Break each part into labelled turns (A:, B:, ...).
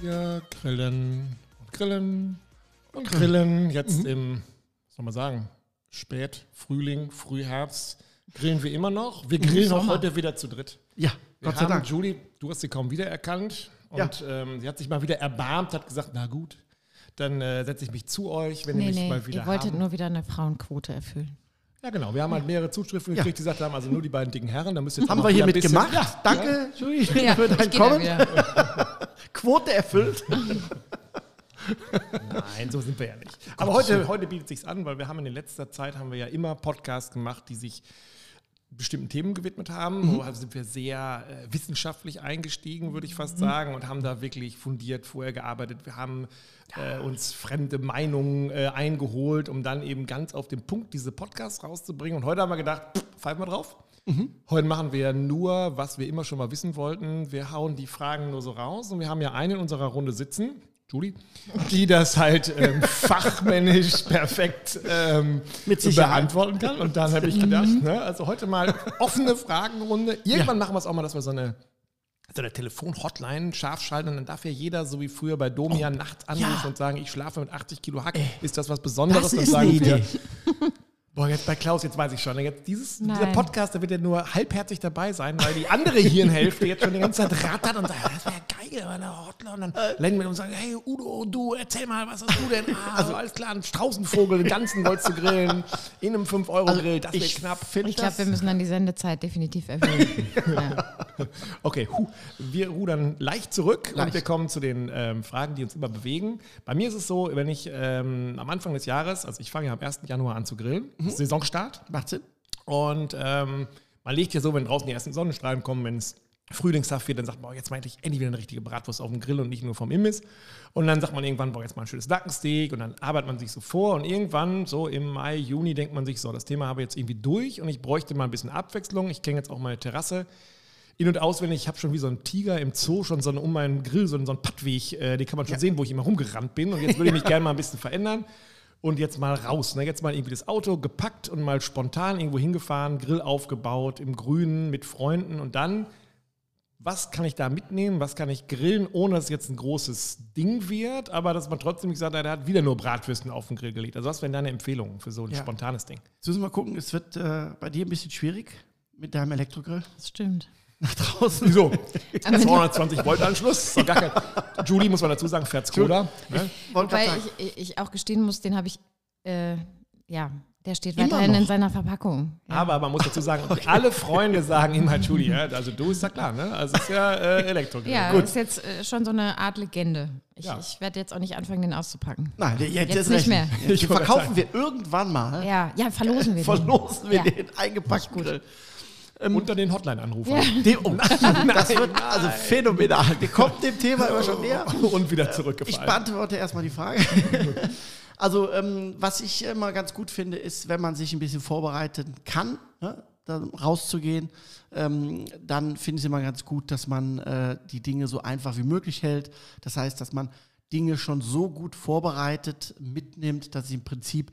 A: Wir grillen und grillen und grillen. Jetzt im, was soll man sagen, Spät, Frühling, Frühherbst grillen wir immer noch. Wir grillen auch heute wieder zu dritt.
B: Ja,
A: Wir
B: Gott sei
A: haben
B: Dank.
A: Julie, du hast sie kaum wiedererkannt.
B: Ja.
A: Und ähm, sie hat sich mal wieder erbarmt, hat gesagt, na gut, dann äh, setze ich mich zu euch, wenn ihr
C: Nee,
A: mich
C: nee,
A: mal wieder
C: ihr wolltet
A: haben.
C: nur wieder eine Frauenquote erfüllen.
A: Ja, genau. Wir haben halt mehrere Zuschriften
B: Ja.
A: gekriegt, die gesagt haben, also nur die beiden dicken Herren, da müsst ihr jetzt
B: Haben wir hiermit gemacht.
A: Ja,
B: Danke, Julie,
C: Ja,
B: für
C: ich
B: dein Kommen. Quote erfüllt.
A: Nein, so sind wir ja nicht. Aber heute, heute bietet sich's an, weil wir haben in letzter Zeit haben wir ja immer Podcasts gemacht, die sich bestimmten Themen gewidmet haben.
B: Mhm.
A: Wo also sind wir sehr äh, wissenschaftlich eingestiegen, würde ich fast sagen, und haben da wirklich fundiert vorher gearbeitet. Wir haben äh, uns fremde Meinungen äh, eingeholt, um dann eben ganz auf den Punkt diese Podcasts rauszubringen. Und heute haben wir gedacht, pff, pfeifen wir drauf.
B: Mhm.
A: Heute machen wir nur, was wir immer schon mal wissen wollten. Wir hauen die Fragen nur so raus und wir haben ja einen in unserer Runde sitzen, Julie, die das halt ähm, fachmännisch perfekt ähm, beantworten kann. Und dann habe ich gedacht, ne, also heute mal offene Fragenrunde. Irgendwann machen wir es auch mal, dass wir so eine so eine Telefon-Hotline scharf schalten und dann darf ja jeder, so wie früher bei Domian, nachts anrufen
B: ja.
A: und sagen, ich schlafe mit 80 Kilo Hack. Ist das was Besonderes?
B: Das
A: Dann
B: ist
A: sagen wir. Boah, jetzt bei Klaus, jetzt weiß ich schon. Jetzt dieses, dieser. Podcast, da wird ja nur halbherzig dabei sein, weil die andere Hirnhälfte jetzt schon die ganze Zeit rattert und sagt, das wäre geil, eine Hotline. Und dann lenken wir und sagen, hey Udo, du, erzähl mal, was hast du denn? Ah, also alles klar, ein Straußenvogel, den ganzen wolltest du grillen, in einem 5-Euro-Grill, das wäre
B: ich
A: knapp.
B: finde
C: Ich glaube, wir müssen dann die Sendezeit definitiv erhöhen. ja.
A: Okay, hu, wir rudern leicht zurück und
B: Leicht.
A: wir kommen zu den ähm, Fragen, die uns immer bewegen. Bei mir ist es so, wenn ich ähm, am Anfang des Jahres, also ich fange ja am 1. Januar an zu grillen, Saisonstart,
B: Macht Sinn.
A: Und ähm, man legt ja so, wenn draußen die ersten Sonnenstrahlen kommen, wenn es frühlingshaft wird, dann sagt man, boah, jetzt meinte ich endlich wieder eine richtige Bratwurst auf dem Grill und nicht nur vom Imbiss. Und dann sagt man irgendwann, boah, jetzt mal ein schönes Nackensteak und dann arbeitet man sich so vor und irgendwann, so im Mai, Juni, denkt man sich, so, das Thema habe ich jetzt irgendwie durch und ich bräuchte mal ein bisschen Abwechslung. Ich kenne jetzt auch meine Terrasse in- und auswendig. Ich habe schon wie so ein Tiger im Zoo schon so eine, um meinen Grill, so, einen- so einen Pattweg, äh, den kann man schon sehen, wo ich immer rumgerannt bin. Und jetzt würde ich mich gerne mal ein bisschen verändern. Und jetzt mal raus. Ne? Jetzt mal irgendwie das Auto gepackt und mal spontan irgendwo hingefahren, Grill aufgebaut, im Grünen mit Freunden und dann, was kann ich da mitnehmen? Was kann ich grillen, ohne dass es jetzt ein großes Ding wird, aber dass man trotzdem nicht sagt, er hat wieder nur Bratwürsten auf den Grill gelegt. Also, was wären deine Empfehlungen für so ein
B: Ja.
A: spontanes Ding?
B: Jetzt müssen wir mal gucken, es wird äh, bei dir ein bisschen schwierig mit deinem Elektrogrill
C: Das stimmt.
B: Nach draußen.
A: Wieso? 220 Volt Anschluss. Gar kein. Julie muss man dazu sagen, fährt Skoda. Ne?
C: Wobei ich, ich auch gestehen muss, den habe ich, äh, ja, der steht
B: Immer
C: weiterhin in seiner Verpackung. Ja.
A: Aber man muss dazu sagen, alle Freunde sagen immer Julie. Ja? Also du ist ja klar, ne? Also es ist ja äh, Elektrogrill.
C: ja,
A: Gut.
C: ist jetzt äh, schon so eine Art Legende. Ich,
A: Ja.
C: ich werde jetzt auch nicht anfangen, den auszupacken.
B: Nein, jetzt,
C: Jetzt
B: jetzt
C: nicht mehr.
A: Wollte
B: verkaufen wir irgendwann mal,
C: Ja, ja, verlosen wir den.
B: verlosen wir
C: Ja.
B: den eingepackten Grill.
A: Unter den Hotline-Anrufen.
C: Ja.
B: Dem, oh, das wird also phänomenal. Wir kommen dem Thema immer schon näher.
A: Und wieder
B: Ich
A: zurückgefallen.
B: beantworte erstmal die Frage. Also, ähm, was ich immer ganz gut finde, ist, wenn man sich ein bisschen vorbereiten kann, ne, dann rauszugehen, ähm, dann finde ich es immer ganz gut, dass man äh, die Dinge so einfach wie möglich hält. Das heißt, dass man Dinge schon so gut vorbereitet mitnimmt, dass ich im Prinzip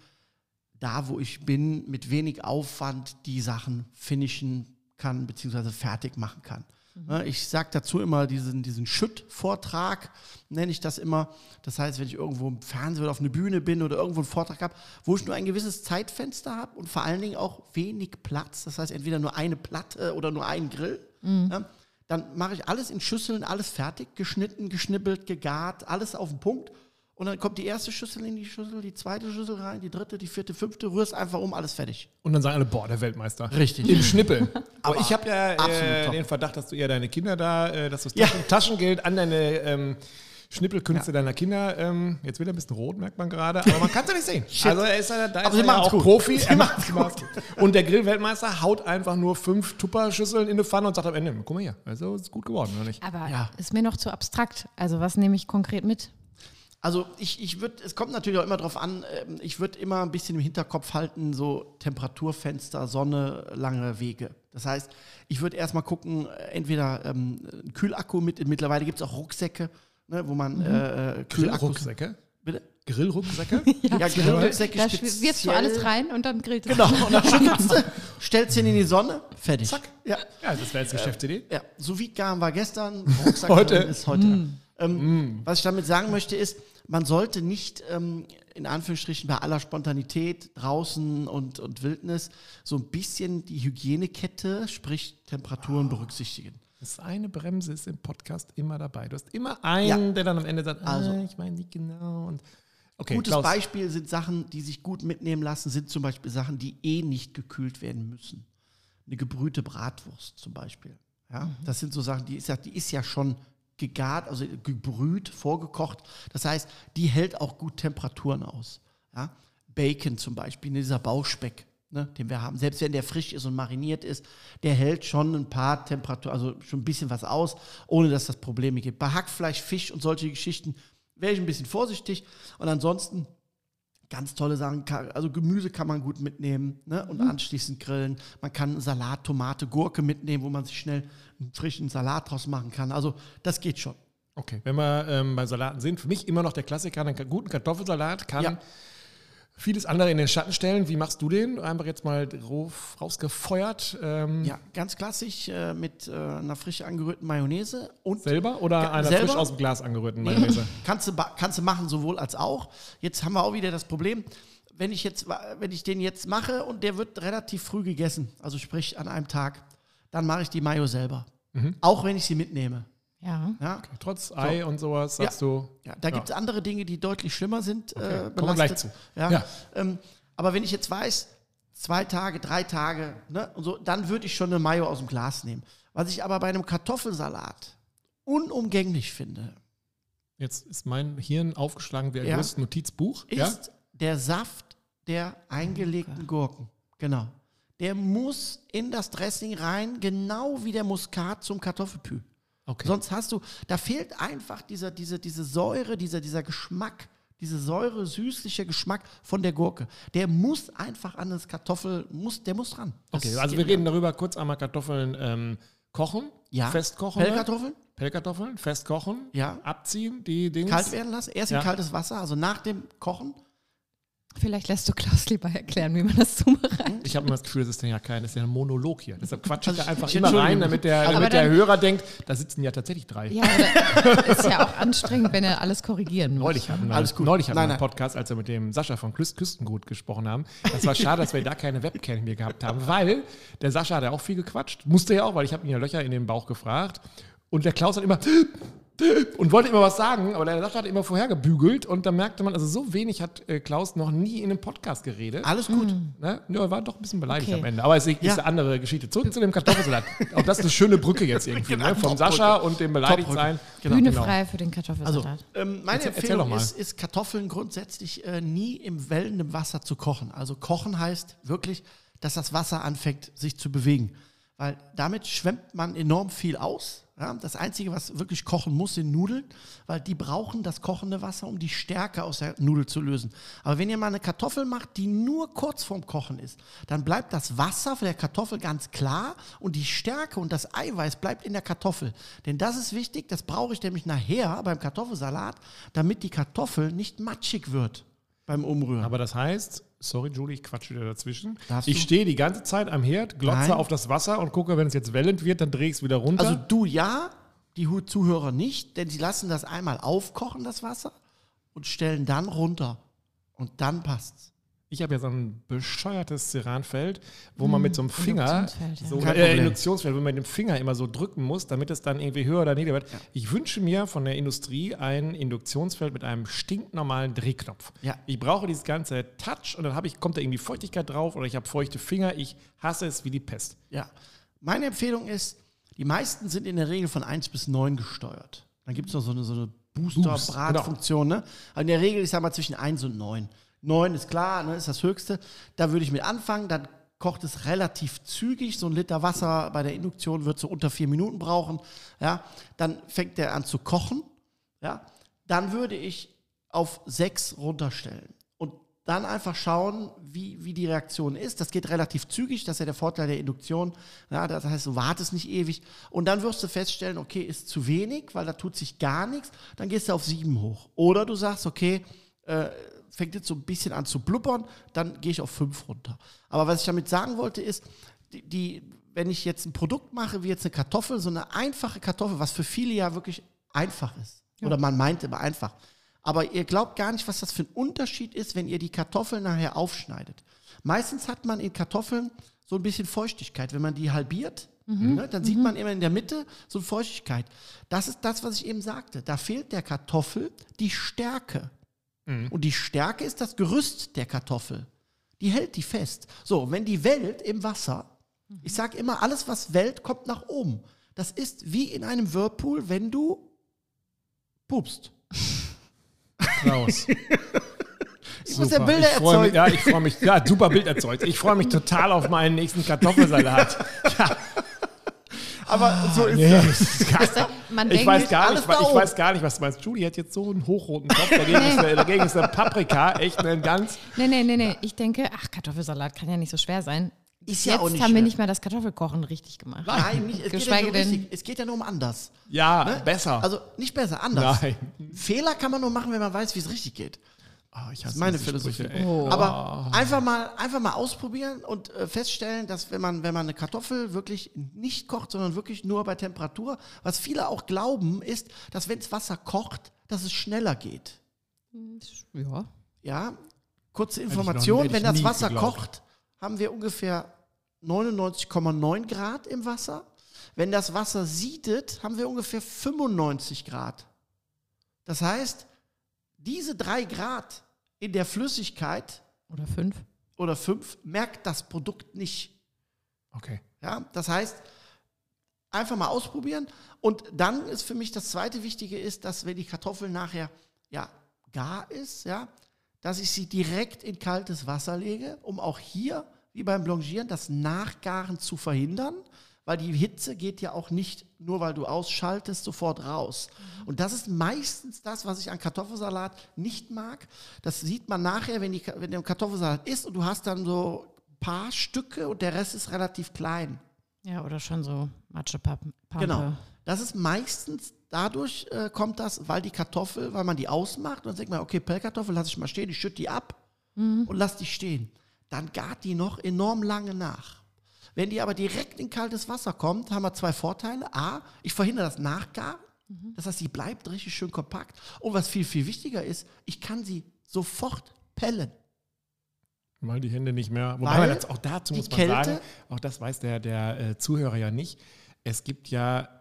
B: da, wo ich bin, mit wenig Aufwand die Sachen finishen kann, beziehungsweise fertig machen kann. Ne, Ich sage dazu immer diesen, diesen Schütt-Vortrag, nenne ich das immer. Das heißt, wenn ich irgendwo im Fernsehen oder auf einer Bühne bin oder irgendwo einen Vortrag habe, wo ich nur ein gewisses Zeitfenster habe und vor allen Dingen auch wenig Platz, das heißt entweder nur eine Platte oder nur einen Grill, ja, dann mache ich alles in Schüsseln, alles fertig, geschnitten, geschnippelt, gegart, alles auf den Punkt. Und dann kommt die erste Schüssel in die Schüssel, die zweite Schüssel rein, die dritte, die vierte, fünfte, rührst einfach um, alles fertig.
A: Und dann sagen alle, boah, der Weltmeister.
B: Richtig.
A: Im Schnippel. Aber ich habe ja äh, den Verdacht, dass du eher deine Kinder da, äh, dass du das
B: Ja.
A: Taschen, Taschengeld an deine ähm, Schnippelkünste deiner Kinder, ähm, jetzt wird er ein bisschen rot, merkt man gerade, aber man kann es ja nicht sehen. also er ist ja, da
B: Aber
A: ist er ja auch
B: gut.
A: Profi.
B: Sie
A: Er macht's gut. Und der Grillweltmeister haut einfach nur fünf Tupperschüsseln in eine Pfanne und sagt am Ende, guck mal hier, also ist gut geworden, oder nicht?
C: Aber
B: Ja.
C: ist mir noch zu abstrakt. Also was nehme ich konkret mit?
B: Also ich, ich würde, es kommt natürlich auch immer darauf an, ähm, ich würde immer ein bisschen im Hinterkopf halten, so Temperaturfenster, Sonne, lange Wege. Das heißt, ich würde erstmal gucken, äh, entweder ähm, einen Kühlakku mit, mittlerweile gibt es auch Rucksäcke, ne, wo man äh, äh, Kühlakkus...
A: Grillrucksäcke?
B: Bitte?
A: Grillrucksäcke?
B: Ja, Grillrucksäcke
C: Da wirfst du alles rein und dann grillt es.
B: Genau, und dann schüttelst du, stellst ihn in die Sonne, fertig.
A: Zack.
B: Ja.
A: Ja, das wäre jetzt Geschäftsidee.
B: Ja, so wie garen war gestern, Rucksack
A: Heute.
B: ist heute. Ähm, Was ich damit sagen möchte ist, man sollte nicht ähm, in Anführungsstrichen bei aller Spontanität draußen und, und Wildnis so ein bisschen die Hygienekette, sprich Temperaturen berücksichtigen.
A: Das eine Bremse ist im Podcast immer dabei. Du hast immer einen,
B: Ja.
A: der dann am Ende sagt,
B: Also.
A: ah, ich meine nicht genau. Und okay,
B: Gutes
A: Klaus,
B: Beispiel sind Sachen, die sich gut mitnehmen lassen, sind zum Beispiel Sachen, die eh nicht gekühlt werden müssen. Eine gebrühte Bratwurst zum Beispiel. Ja, das sind so Sachen, die ist ja, die ist ja schon gegart, also gebrüht, vorgekocht. Das heißt, die hält auch gut Temperaturen aus. Ja? Bacon zum Beispiel, ne, dieser Bauchspeck, ne, den wir haben, selbst wenn der frisch ist und mariniert ist, der hält schon ein paar Temperaturen, also schon ein bisschen was aus, ohne dass das Probleme gibt. Bei Hackfleisch, Fisch und solche Geschichten wäre ich ein bisschen vorsichtig. Und ansonsten ganz tolle Sachen. Also Gemüse kann man gut mitnehmen ne? und anschließend grillen. Man kann Salat, Tomate, Gurke mitnehmen, wo man sich schnell einen frischen Salat draus machen kann. Also das geht schon.
A: Okay, wenn wir ähm, bei Salaten sind, für mich immer noch der Klassiker, einen guten Kartoffelsalat kann
B: Ja.
A: Vieles andere in den Schatten stellen. Wie machst du den? Einfach jetzt mal rausgefeuert. Ähm,
B: Ja, ganz klassisch äh, mit äh, einer frisch angerührten Mayonnaise und
A: Selber oder einer
B: selber?
A: frisch aus dem Glas angerührten Mayonnaise?
B: kannst du, kannst du machen, sowohl als auch. Jetzt haben wir auch wieder das Problem, wenn ich, jetzt, wenn ich den jetzt mache und der wird relativ früh gegessen, also sprich an einem Tag, dann mache ich die Mayo selber. Auch wenn ich sie mitnehme.
C: Ja.
B: Ja,
A: Trotz Ei und sowas sagst du.
B: ja da gibt es andere Dinge, die deutlich schlimmer sind. Äh,
A: kommen wir gleich zu.
B: Ja.
A: Ja.
B: Ähm, aber wenn ich jetzt weiß, zwei Tage, drei Tage, ne, und so, dann würde ich schon eine Mayo aus dem Glas nehmen. Was ich aber bei einem Kartoffelsalat unumgänglich finde,
A: Jetzt ist mein Hirn aufgeschlagen wie ein
B: Ja.
A: großes Notizbuch.
B: ist
A: ja?
B: der Saft der eingelegten Gurken. Genau. Der muss in das Dressing rein, genau wie der Muskat zum Kartoffelpü.
A: Okay.
B: Sonst hast du, da fehlt einfach dieser, diese, diese Säure, dieser, dieser Geschmack, diese Säure, süßliche Geschmack von der Gurke. Der muss einfach an das Kartoffel, muss, der muss dran. Das
A: Okay, also wir reden darüber, kurz einmal Kartoffeln ähm, kochen,
B: Ja.
A: festkochen. ne?
B: Pellkartoffeln,
A: Pellkartoffeln, festkochen,
B: Ja.
A: abziehen, die Dings.
B: kalt werden lassen, erst
A: Ja.
B: in kaltes Wasser, also nach dem Kochen.
C: Vielleicht lässt du Klaus lieber erklären, wie man das zubereitet.
A: Ich habe immer das Gefühl, das ist ja kein, das ist ja ein Monolog hier. Deshalb quatsche ich da einfach immer rein, damit der,
C: Aber
A: damit der
C: dann-
A: Hörer denkt, da sitzen ja tatsächlich drei.
C: Ja, ist ja auch anstrengend, wenn er alles korrigieren muss.
A: Neulich hatten wir,
B: Alles gut.
A: Neulich hatten wir
B: Nein,
A: einen
B: nein.
A: Podcast, als wir mit dem Sascha von Küst Küstengut gesprochen haben. Das war schade, dass wir da keine Webcam mehr gehabt haben, weil der Sascha hat ja auch viel gequatscht. Musste ja auch, weil ich habe ihn ja Löcher in den Bauch gefragt. Und der Klaus hat immer und wollte immer was sagen, aber der Sascha hat immer vorher gebügelt und da merkte man, also so wenig hat äh, Klaus noch nie in einem Podcast geredet.
B: Alles gut.
A: Ne? Ja, er war doch ein bisschen beleidigt
C: Okay.
A: am Ende. Aber es ist,
B: Ja.
A: ist eine andere Geschichte. Zurück zu dem Kartoffelsalat. Auch das ist eine schöne Brücke jetzt irgendwie.
B: Genau,
A: ne? Vom. Sascha und dem Beleidigtsein.
B: Genau.
C: Bühne
A: genau.
C: frei für den
B: Also,
C: Kartoffelsalat.
B: ähm, meine
A: Erzähl- erzähl
B: Empfehlung
A: mal.
B: ist, ist, Kartoffeln grundsätzlich äh, nie im wellenden Wasser zu kochen. Also kochen heißt wirklich, dass das Wasser anfängt, sich zu bewegen. Weil damit schwemmt man enorm viel aus. Ja? Das Einzige, was wirklich kochen muss, sind Nudeln, weil die brauchen das kochende Wasser, um die Stärke aus der Nudel zu lösen. Aber wenn ihr mal eine Kartoffel macht, die nur kurz vorm Kochen ist, dann bleibt das Wasser von der Kartoffel ganz klar und die Stärke und das Eiweiß bleibt in der Kartoffel. Denn das ist wichtig, das brauche ich nämlich nachher beim Kartoffelsalat, damit die Kartoffel nicht matschig wird beim Umrühren.
A: Aber das heißt, sorry Julie, ich quatsche wieder dazwischen.
B: Darfst
A: ich stehe die ganze Zeit am Herd, glotze
B: Nein.
A: auf das Wasser und gucke, wenn es jetzt wellend wird, dann drehe ich es wieder runter.
B: Also du ja, die Zuhörer nicht, denn sie lassen das einmal aufkochen, das Wasser, und stellen dann runter. Und dann passt's.
A: Ich habe ja so ein bescheuertes Ceranfeld, wo man mit so einem Finger,
C: ja.
A: so,
B: Kein
A: äh. Induktionsfeld, wo man mit dem Finger immer so drücken muss, damit es dann irgendwie höher oder niedriger wird. Ich wünsche mir von der Industrie ein Induktionsfeld mit einem stinknormalen Drehknopf.
B: Ja.
A: Ich brauche dieses ganze Touch und dann habe ich, kommt da irgendwie Feuchtigkeit drauf oder ich habe feuchte Finger. Ich hasse es wie die Pest.
B: Ja. Meine Empfehlung ist, die meisten sind in der Regel von 1 bis 9 gesteuert. Dann gibt es noch so eine, so eine Booster-Bratfunktion. Ne? Aber in der Regel, ich sag mal, zwischen 1 und 9. 9 ist klar, ne, ist das Höchste. Da würde ich mit anfangen. Dann kocht es relativ zügig. So ein Liter Wasser bei der Induktion wird so unter vier Minuten brauchen. Ja? Dann fängt der an zu kochen. Ja? Dann würde ich auf 6 runterstellen. Und dann einfach schauen, wie, wie die Reaktion ist. Das geht relativ zügig, das ist ja der Vorteil der Induktion. Ja, das heißt, du wartest nicht ewig. Und dann wirst du feststellen, okay, ist zu wenig, weil da tut sich gar nichts. Dann gehst du auf 7 hoch. Oder du sagst, okay, äh, fängt jetzt so ein bisschen an zu blubbern, dann gehe ich auf 5 runter. Aber was ich damit sagen wollte, ist, die, die, wenn ich jetzt ein Produkt mache, wie jetzt eine Kartoffel, so eine einfache Kartoffel, was für viele ja wirklich einfach ist. Oder man meint immer einfach. Aber ihr glaubt gar nicht, was das für ein Unterschied ist, wenn ihr die Kartoffeln nachher aufschneidet. Meistens hat man in Kartoffeln so ein bisschen Feuchtigkeit. Wenn man die halbiert, ne, dann sieht man immer in der Mitte so eine Feuchtigkeit. Das ist das, was ich eben sagte. Da fehlt der Kartoffel die Stärke. Und die Stärke ist das Gerüst der Kartoffel. Die hält die fest. So, wenn die wellt im Wasser, ich sage immer, alles, was wellt, kommt nach oben. Das ist wie in einem Whirlpool, wenn du pupst.
A: Raus.
B: Ich muss ja
A: Super.
B: Bilder
A: freu mich,
B: erzeugen.
A: Ja, ich freue mich. Ja, super Bild erzeugt. Ich freue mich total auf meinen nächsten Kartoffelsalat.
B: Aber so ist
A: Nee,
B: das.
C: Man
A: Ich weiß, gar nicht, ich weiß gar nicht, was du meinst. Julie hat jetzt so einen hochroten Kopf. Dagegen, ist, eine, dagegen ist eine Paprika echt ein ganz.
C: nee, nee, nee, nee. Ich denke, ach, Kartoffelsalat kann ja nicht so schwer sein.
B: Ist ja
C: jetzt
B: auch nicht
C: haben wir nicht mal das Kartoffelkochen richtig gemacht.
B: Nein, nicht, es, geht ja
C: Geschweige
B: nur
C: denn-
B: richtig, es geht ja nur um anders.
A: Ja,
B: Ne?
A: besser.
B: Also nicht besser, anders.
A: Nein.
B: Fehler kann man nur machen, wenn man weiß, wie es richtig geht.
A: Oh, ich
B: Das ist meine Philosophie.
C: Oh.
B: Aber einfach mal, einfach mal ausprobieren und äh, feststellen, dass wenn man, wenn man eine Kartoffel wirklich nicht kocht, sondern wirklich nur bei Temperatur, was viele auch glauben, ist, dass wenn das Wasser kocht, dass es schneller geht.
C: Ja.
B: Ja, kurze
A: noch-
B: Information,
A: ich
B: wenn das Wasser
A: geglaubt.
B: kocht, haben wir ungefähr 99,9 Grad im Wasser. Wenn das Wasser siedet, haben wir ungefähr 95 Grad. Das heißt, diese drei Grad in der Flüssigkeit
C: Oder fünf.
B: oder fünf merkt das Produkt nicht.
A: Okay.
B: Ja, das heißt, einfach mal ausprobieren. Und dann ist für mich das zweite Wichtige ist, dass wenn die Kartoffel nachher ja gar ist, ja, dass ich sie direkt in kaltes Wasser lege, um auch hier, wie beim Blanchieren, das Nachgaren zu verhindern, weil die Hitze geht ja auch nicht, nur weil du ausschaltest, sofort raus. Und das ist meistens das, was ich an Kartoffelsalat nicht mag. Das sieht man nachher, wenn, die, wenn der Kartoffelsalat ist und du hast dann so ein paar Stücke und der Rest ist relativ klein.
C: Ja, oder schon so Matschepampe.
B: Genau. Das ist meistens dadurch äh, kommt das, weil die Kartoffel, weil man die ausmacht und dann sagt man, okay, Pellkartoffel lasse ich mal stehen, ich schütte die ab und lasse die stehen. Dann gart die noch enorm lange nach. Wenn die aber direkt in kaltes Wasser kommt, haben wir zwei Vorteile. A, ich verhindere das Nachgaren. Das heißt, sie bleibt richtig schön kompakt. Und was viel, viel wichtiger ist, ich kann sie sofort pellen.
A: Weil die Hände nicht mehr. Wobei
B: Weil
A: man jetzt auch dazu muss man
B: Kälte-
A: sagen, auch das weiß der, der äh, Zuhörer ja nicht. Es gibt ja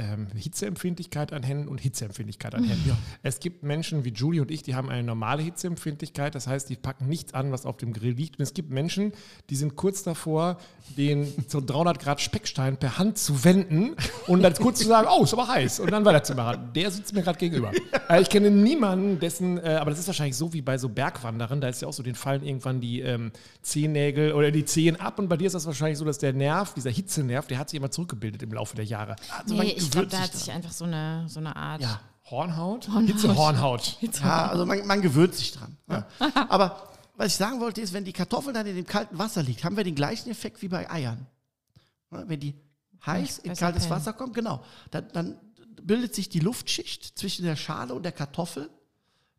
A: ähm, Hitzeempfindlichkeit an Händen und Hitzeempfindlichkeit an Händen. Es gibt Menschen wie Julie und ich, die haben eine normale Hitzeempfindlichkeit. Das heißt, die packen nichts an, was auf dem Grill liegt. Und es gibt Menschen, die sind kurz davor, den so 300 Grad Speckstein per Hand zu wenden und dann kurz zu sagen, oh, ist aber heiß. Und dann weiterzumachen. Der sitzt mir gerade gegenüber. Äh, ich kenne niemanden, dessen, äh, aber das ist wahrscheinlich so wie bei so Bergwanderern. Da ist ja auch so, den fallen irgendwann die ähm, Zehennägel oder die Zehen ab. Und bei dir ist das wahrscheinlich so, dass der Nerv, dieser Hitzenerv, der hat sich immer zurückgebildet im Laufe der Jahre. Also
C: Nee, ich glaube,
B: gewöhnt
C: da hat sich einfach so eine, so eine Art.
B: Ja.
A: Hornhaut?
C: Hornhaut.
A: Hitzehornhaut.
B: Ja, also man, man gewöhnt sich dran. Ne? Aber was ich sagen wollte, ist, wenn die Kartoffel dann in dem kalten Wasser liegt, haben wir den gleichen Effekt wie bei Eiern. Wenn die heiß in kaltes
C: pellen.
B: Wasser kommen, genau, dann, dann bildet sich die Luftschicht zwischen der Schale und der Kartoffel.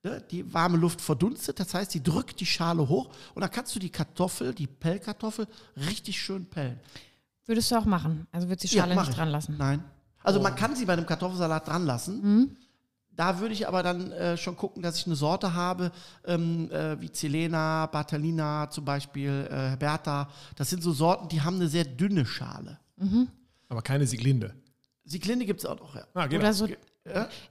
B: Ne? Die warme Luft verdunstet, das heißt, die drückt die Schale hoch und dann kannst du die Kartoffel, die Pellkartoffel, richtig schön pellen.
C: Würdest du auch machen? Also würdest du die Schale
B: mach
C: nicht
B: ich.
C: dran lassen?
B: Nein. Also man kann sie bei einem Kartoffelsalat dran lassen. Da würde ich aber dann äh, schon gucken, dass ich eine Sorte habe, ähm, äh, wie Celena, Bartolina zum Beispiel, äh, Bertha. Das sind so Sorten, die haben eine sehr dünne Schale.
A: Aber keine Sieglinde.
B: Sieglinde gibt es auch noch. Ja.
A: Ah, genau.
C: Oder so.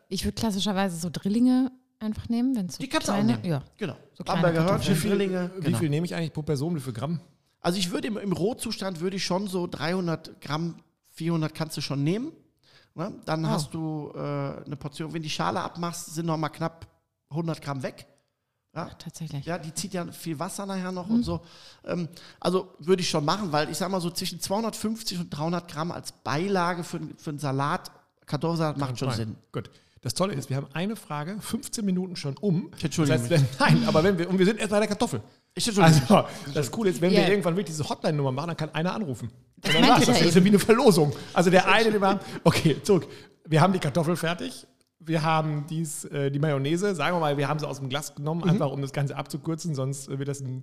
C: Ich würde klassischerweise so Drillinge einfach nehmen, wenn es so
B: Die kannst du auch
C: kleine.
B: nehmen.
C: Ja.
B: Genau.
C: So kleine.
B: Hörnchen, Drillinge.
A: Wie
B: Genau.
A: viel nehme ich eigentlich pro Person, wie viel Gramm?
B: Also ich würde im, im Rohzustand würde ich schon so 300 Gramm, 400 kannst du schon nehmen. Ne? Dann hast du äh, eine Portion, wenn die Schale abmachst, sind noch mal knapp 100 Gramm weg. Ja,
C: Tatsächlich.
B: Ja, die zieht ja viel Wasser nachher noch und so. Ähm, also würde ich schon machen, weil ich sag mal so zwischen 250 und 300 Gramm als Beilage für, für einen Salat, Kartoffelsalat macht schon
A: Nein.
B: Sinn.
A: Gut. Das Tolle ist, wir haben eine Frage, 15 Minuten schon um.
B: Entschuldige
A: das heißt, Nein, aber wenn wir, und wir sind erst bei der Kartoffel.
B: Ich.
A: Also, das Coole ist, wenn
C: Ja.
A: wir irgendwann wirklich diese Hotline-Nummer machen, dann kann einer anrufen.
C: Ich
A: das.
C: ja
A: Das ist ja wie eine Verlosung. Also der eine, der war, okay, zurück. Wir haben die Kartoffel fertig. Wir haben dies, äh, die Mayonnaise. Sagen wir mal, wir haben sie aus dem Glas genommen,
B: Mhm.
A: einfach um das Ganze abzukürzen, sonst wird das ein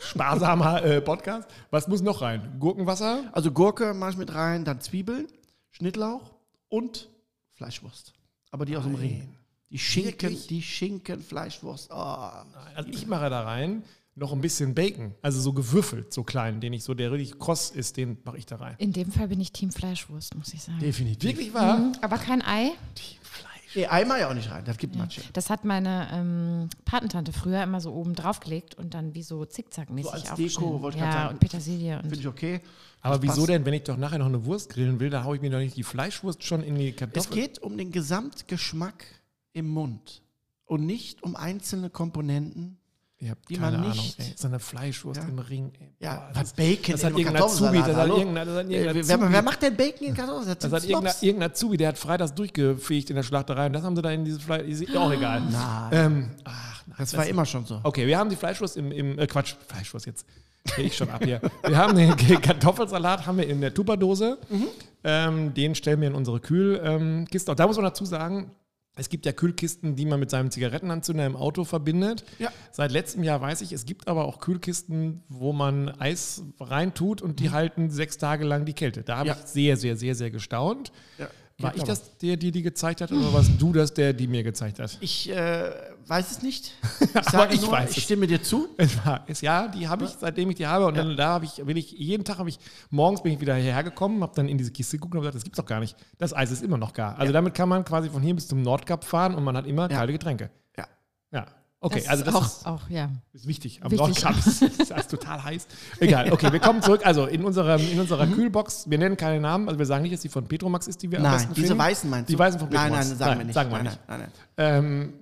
A: sparsamer äh, Podcast. Was muss noch rein? Gurkenwasser?
B: Also Gurke mache ich mit rein, dann Zwiebeln, Schnittlauch und Fleischwurst. Aber die aus dem Ring. Die Schinken,
A: Wirklich?
B: die Schinkenfleischwurst. Oh.
A: Also ich mache da rein noch ein bisschen Bacon, also so gewürfelt, so klein, den ich so, der richtig kross ist, den mache ich da rein.
C: In dem Fall bin ich Team Fleischwurst, muss ich sagen.
B: Definitiv.
A: Wirklich wahr?
C: Mhm, Aber kein Ei.
B: Nee, Eimer ja auch nicht rein, das gibt Matsche.
C: Das hat meine ähm, Patentante früher immer so oben drauf gelegt und dann wie so zickzackmäßig
B: So als Deko, wollte ich
C: Ja,
B: sagen.
C: und Petersilie.
B: Finde
C: Und
B: ich okay.
A: Aber
B: Das
A: wieso
B: passt.
A: denn, wenn ich doch nachher noch eine Wurst grillen will, da haue ich mir doch nicht die Fleischwurst schon in die
B: Es
A: Kartoffel.
B: geht um den Gesamtgeschmack im Mund und nicht um einzelne Komponenten.
A: Ihr habt
B: die
A: keine
B: man
A: Ahnung,
B: nicht-
A: ey. So eine Fleischwurst
B: Ja.
A: im Ring. Ey.
B: Ja, was Bacon
A: das hat irgendein Azubi, das hat irgendein, das hat irgendein
B: wer,
A: Azubi.
B: wer macht denn Bacon in Kartoffelsalat?
A: Das hat irgendein, irgendein Azubi, der hat freitags durchgefegt in der Schlachterei und das haben sie da in dieses Fleisch, ist auch egal.
B: Nein.
A: Ähm, ach, nein,
B: Das war immer schon so.
A: Okay, wir haben die Fleischwurst im, im äh, Quatsch, Fleischwurst jetzt. Gehe ich schon ab hier. Wir haben den Kartoffelsalat haben wir in der Tupperdose. Ähm, den stellen wir in unsere Kühlkiste. Ähm, da muss man dazu sagen, es gibt ja Kühlkisten, die man mit seinem Zigarettenanzünder im Auto verbindet.
B: Ja.
A: Seit letztem Jahr weiß ich, es gibt aber auch Kühlkisten, wo man Eis reintut und die halten sechs Tage lang die Kälte. Da habe
B: Ja.
A: ich sehr, sehr, sehr, sehr gestaunt.
B: Ja,
A: War ich das, der dir die gezeigt hat, oder warst du das, der die mir gezeigt hat?
B: Ich äh, weiß es nicht. Ich
A: Aber
B: sage
A: ich
B: nur,
A: weiß
B: ich
A: es.
B: stimme dir zu.
A: Es war, ist, ja, die habe ich, seitdem ich die habe. Und dann da habe ich, will ich, jeden Tag habe ich, morgens bin ich wieder hierher gekommen, habe dann in diese Kiste geguckt und habe gesagt, das gibt's doch gar nicht. Das Eis ist immer noch gar. Also damit kann man quasi von hier bis zum Nordkap fahren und man hat immer
B: Ja.
A: kalte Getränke.
B: Ja.
A: Okay,
C: das
A: also das
C: auch,
A: ist,
C: auch, ja.
A: ist wichtig. Am. Nordkap ist, alles total heiß. Egal, okay, wir kommen zurück. Also in unserer, in unserer Kühlbox, wir nennen keine Namen, also wir sagen nicht, dass die von Petromax ist, die wir am
B: Nein,
A: besten
B: diese
A: finden.
B: weißen meinst du?
A: Die weißen von
B: Nein,
A: Petromax.
B: nein, sagen
A: Nein,
B: wir nicht.
A: sagen wir
B: nein,
A: nicht.
B: Nein, nein, nein.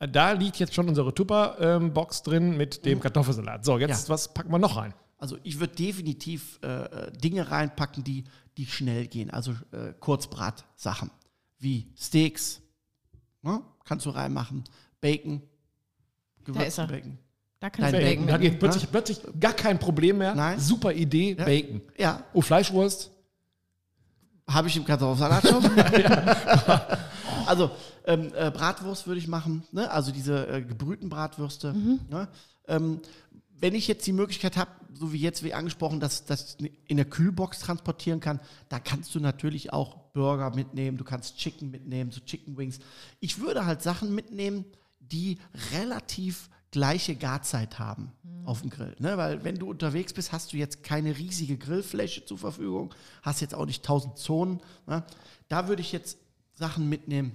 A: Ähm, da liegt jetzt schon unsere Tupper-Box drin mit dem Kartoffelsalat. So, jetzt,
B: Ja.
A: was packen wir noch rein?
B: Also ich würde definitiv äh, äh, Dinge reinpacken, die, die schnell gehen. Also äh, Kurzbratsachen wie Steaks, ne? kannst du reinmachen, Bacon,
C: er.
B: Bacon.
C: Da kann ich
A: Bacon.
C: Bacon
A: Da geht plötzlich, plötzlich gar kein Problem mehr.
B: Nein.
A: Super Idee,
B: Ja.
A: Bacon.
B: Ja,
A: Oh, Fleischwurst.
B: habe ich im Kartoffelsalat schon. also ähm, äh, Bratwurst würde ich machen, ne? also diese äh, gebrühten Bratwürste. Ne? Ähm, wenn ich jetzt die Möglichkeit habe, so wie jetzt wie angesprochen, dass das in der Kühlbox transportieren kann, da kannst du natürlich auch Burger mitnehmen, du kannst Chicken mitnehmen, so Chicken Wings. Ich würde halt Sachen mitnehmen, die relativ gleiche Garzeit haben auf dem Grill. Ne? Weil wenn du unterwegs bist, hast du jetzt keine riesige Grillfläche zur Verfügung, hast jetzt auch nicht tausend Zonen. Ne? Da würde ich jetzt Sachen mitnehmen,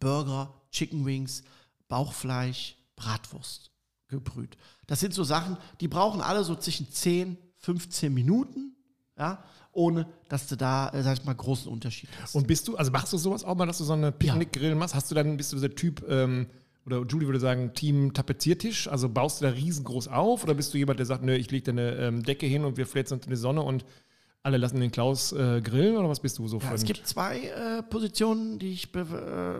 B: Burger, Chicken Wings, Bauchfleisch, Bratwurst gebrüht. Das sind so Sachen, die brauchen alle so zwischen 10, 15 Minuten, ja, ohne dass du da, äh, sag ich mal, großen Unterschied hast.
A: Und bist du, also machst du sowas auch mal, dass du so eine Picknickgrill machst? Hast du dann, bist du der Typ, ähm, oder Julie würde sagen, Team Tapeziertisch? Also baust du da riesengroß auf? Oder bist du jemand, der sagt, nö, ich lege da eine ähm, Decke hin und wir fläzen uns in die Sonne und alle lassen den Klaus äh, grillen? Oder was bist du so
B: Ja, es gibt zwei äh, Positionen, die ich be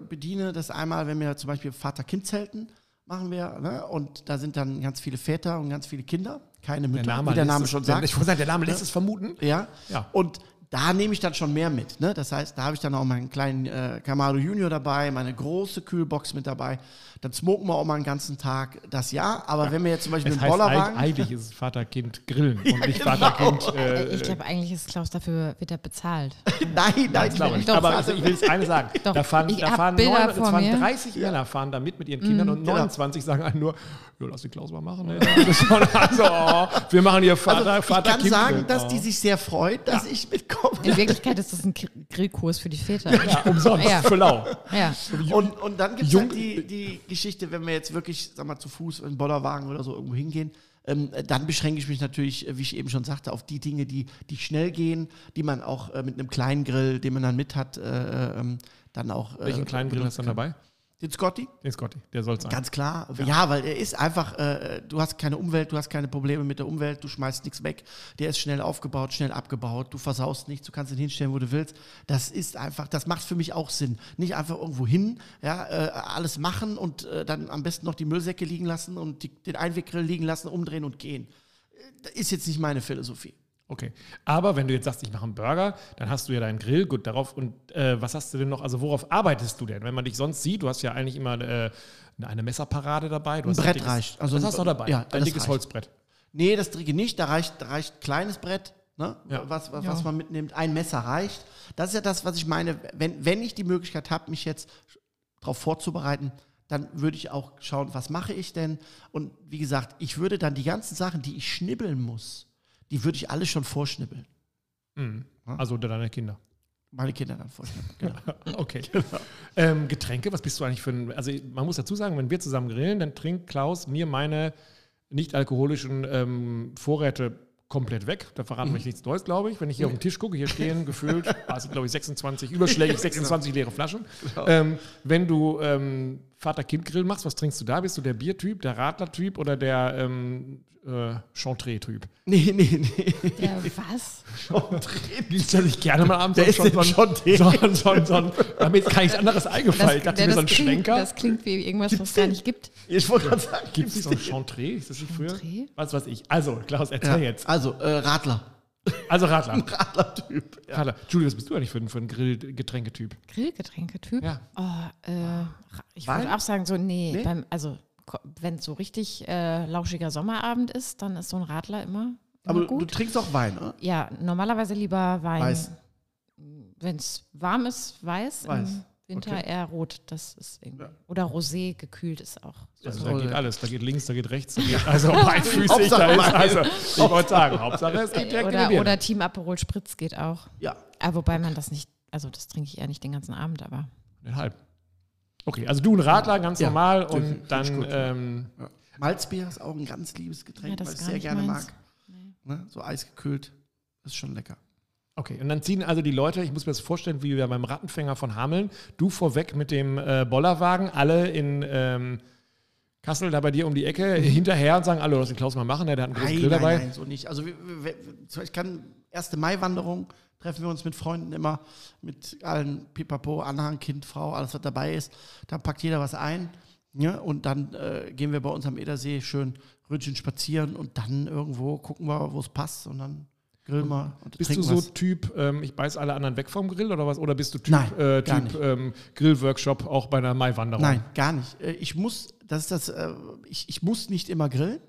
B: äh, bediene. Das einmal, wenn wir zum Beispiel Vater-Kind-Zelten machen wir, ne? und da sind dann ganz viele Väter und ganz viele Kinder, keine Mütter, wie der Name schon
A: der,
B: sagt.
A: Ich wollte sagen, der Name lässt es vermuten.
B: Ja.
A: Ja.
B: Und da nehme ich dann schon mehr mit. Ne? Das heißt, da habe ich dann auch meinen kleinen äh, Camaro Junior dabei, meine große Kühlbox mit dabei. Dann smoken wir auch mal einen ganzen Tag das Jahr. Aber wenn wir jetzt zum Beispiel
A: Es heißt,
B: Bollerwagen.
A: eig- eigentlich ist es Vater-Kind-Grillen und nicht
B: genau.
A: Vater-Kind.
C: Äh,
A: Äh,
C: Ich glaube, eigentlich ist Klaus dafür, wird er bezahlt.
B: nein, nein,
A: Das glaube ich.
C: Doch,
A: Aber also ich will jetzt eine sagen.
C: Doch,
A: da fahren,
C: ich
A: da fahren,
C: Bilder
A: neun, es
C: vor
A: fahren
C: mir.
A: 30 Männer fahren da mit mit ihren Kindern und
B: genau.
A: 29 sagen einen nur, ja, lass den Klaus mal machen. Ne? Also, oh, wir machen hier Vater,
B: Also, ich
A: Vater
B: kann
A: Kind.
B: sagen, dass
A: oh.
B: die sich sehr freut, dass ich mitkomme.
C: In Wirklichkeit ist das ein Gr- Grillkurs für die Väter.
A: ja, umsonst,
C: Ja.
A: für lau.
C: Ja.
B: Und, und dann gibt es halt die, die Geschichte, wenn wir jetzt wirklich, sag mal, zu Fuß in den Bollerwagen oder so irgendwo hingehen, ähm, dann beschränke ich mich natürlich, äh, wie ich eben schon sagte, auf die Dinge, die, die schnell gehen, die man auch äh, mit einem kleinen Grill, den man dann mit hat, äh, ähm, dann auch. äh,
A: Welchen kleinen Grill hast du dann dabei?
B: Den Scotty?
A: Den Scotty, der soll es sein.
B: Ganz klar. Ja. weil er ist einfach, äh, du hast keine Umwelt, du hast keine Probleme mit der Umwelt, du schmeißt nichts weg. Der ist schnell aufgebaut, schnell abgebaut, du versaust nichts, du kannst ihn hinstellen, wo du willst. Das ist einfach, das macht für mich auch Sinn. Nicht einfach irgendwo hin, ja, äh, alles machen und äh, dann am besten noch die Müllsäcke liegen lassen und die, den Einweggrill liegen lassen, umdrehen und gehen. Äh, Das ist jetzt nicht meine Philosophie.
A: Okay. Aber wenn du jetzt sagst, ich mache einen Burger, dann hast du ja deinen Grill, gut, darauf. Und äh, was hast du denn noch? Also, worauf arbeitest du denn? Wenn man dich sonst sieht, du hast ja eigentlich immer äh, eine Messerparade dabei. Du
B: Ein
A: hast
B: Brett
A: dickes,
B: reicht. Also
A: das
B: ein-
A: hast du auch dabei.
B: ja,
A: ein dickes
B: reicht.
A: Holzbrett.
B: Nee, das Tricke nicht. Da reicht, da reicht kleines Brett, ne?
A: Ja.
B: was, was,
C: Ja.
B: was man mitnimmt. Ein Messer reicht. Das ist ja das, was ich meine. Wenn, wenn ich die Möglichkeit habe, mich jetzt darauf vorzubereiten, dann würde ich auch schauen, was mache ich denn? Und wie gesagt, ich würde dann die ganzen Sachen, die ich schnibbeln muss, die würde ich alle schon vorschnibbeln.
A: Mhm. Also deine Kinder.
B: Meine Kinder dann vorschnibbeln. Genau.
A: Okay. Ähm, Getränke, was bist du eigentlich für ein. Also, man muss dazu sagen, wenn wir zusammen grillen, dann trinkt Klaus mir meine nicht alkoholischen ähm, Vorräte komplett weg. Da verraten wir euch nichts Neues, glaube ich. Wenn ich hier auf den Tisch gucke, hier stehen gefühlt, sind, glaube ich, 26, überschlägig 26 leere Flaschen. Ähm, wenn du ähm, Vater-Kind-Grill machst, was trinkst du da? Bist du der Biertyp, der Radler-Typ oder der ähm, äh, Chantre-Typ?
B: Nee, nee, nee.
C: Der was?
A: Gibt's ja nicht gerne mal abends
B: Wer ist Chantre?
A: so, ein- so, ein- so, ein- damit ist gar nichts anderes eingefallen. ich dachte
C: der-
A: mir so ein
C: klingt,
A: Schwenker.
C: das klingt wie irgendwas, was es gar nicht gibt.
B: Ich wollte gerade sagen,
A: Gibt es so ein. Chantre? Ist das nicht früher?
C: Chantre?
A: Was weiß ich. Also, Klaus, erzähl
B: Ja,
A: jetzt.
B: also, äh, Radler.
A: Also Radler.
B: Radler-Typ. Ja.
A: Radler. Julie, was bist du eigentlich für ein, für ein Grillgetränketyp?
C: Grillgetränketyp?
A: Ja.
C: Oh, äh, ich
B: Wein?
C: würde auch sagen, so, nee,
B: Nee?
C: Beim, also wenn es so richtig äh, lauschiger Sommerabend ist, dann ist so ein Radler immer, immer
B: Aber du
C: gut.
B: trinkst auch Wein, oder?
C: ja, normalerweise lieber Wein.
B: Weiß.
C: Wenn es warm ist, weiß.
B: Weiß.
C: Im Winter
B: Okay.
C: eher rot. Das ist irgendwie.
B: Ja.
C: Oder Rosé gekühlt ist auch.
A: Also,
B: Ja,
A: da geht alles. Da geht links, da geht rechts, da geht also beidfüßig.
B: Hauptsache
A: Da ist, also, ich wollte sagen, Hauptsache es gibt direkt
C: Oder, oder Team Aperol Spritz geht auch.
B: Ja.
C: Ah, wobei man das nicht, also das trinke ich eher nicht den ganzen Abend, aber
A: Den halb. Okay, also du ein Radler, ganz
B: Ja,
A: normal
B: find-
A: und dann
B: gut, ja.
A: ähm,
B: ja. Malzbier ist auch ein ganz liebes Getränk,
C: Ja, das
B: was ich sehr gerne
C: meins.
B: mag. Ne? So eisgekühlt. Ist schon lecker.
A: Okay, und dann ziehen also die Leute, ich muss mir das vorstellen, wie wir beim Rattenfänger von Hameln, du vorweg mit dem äh, Bollerwagen, alle in ähm, Kassel, da bei dir um die Ecke, hinterher und sagen, hallo, lass den Klaus mal machen, der hat einen großen
B: Nein,
A: Grill
B: nein,
A: dabei.
B: nein, so nicht. Also wir, wir, wir, ich kann erste Mai-Wanderung treffen wir uns mit Freunden immer, mit allen Pipapo, Anhang, Kind, Frau, alles was dabei ist. Da packt jeder was ein. Ja, und dann äh, gehen wir bei uns am Edersee schön Ründchen spazieren und dann irgendwo gucken wir, wo es passt und dann grillen wir und
A: Bist du so
B: was.
A: Typ, ähm, ich beiß alle anderen weg vom Grill oder was? Oder bist du Typ,
B: Nein,
A: äh, typ ähm, Grillworkshop auch bei einer Maiwanderung?
B: Nein, gar nicht. Äh, Ich muss, das ist das, äh, ich, ich muss nicht immer grillen.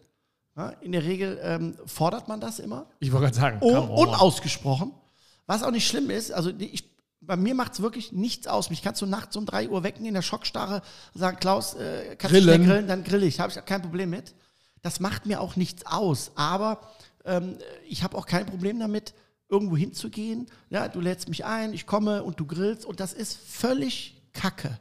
B: Ja, in der Regel ähm, fordert man das immer.
A: Ich wollte gerade sagen,
B: Oh,
A: come on.
B: unausgesprochen. Was auch nicht schlimm ist, also ich, bei mir macht es wirklich nichts aus. Mich kannst du nachts um 3 Uhr wecken in der Schockstarre, sagen, Klaus, äh, kannst du
A: Grillen.
B: schnell grillen, dann grille ich. Habe ich kein Problem mit. Das macht mir auch nichts aus. Aber ähm, ich habe auch kein Problem damit, irgendwo hinzugehen. Ja, du lädst mich ein, ich komme und du grillst. Und das ist völlig Kacke,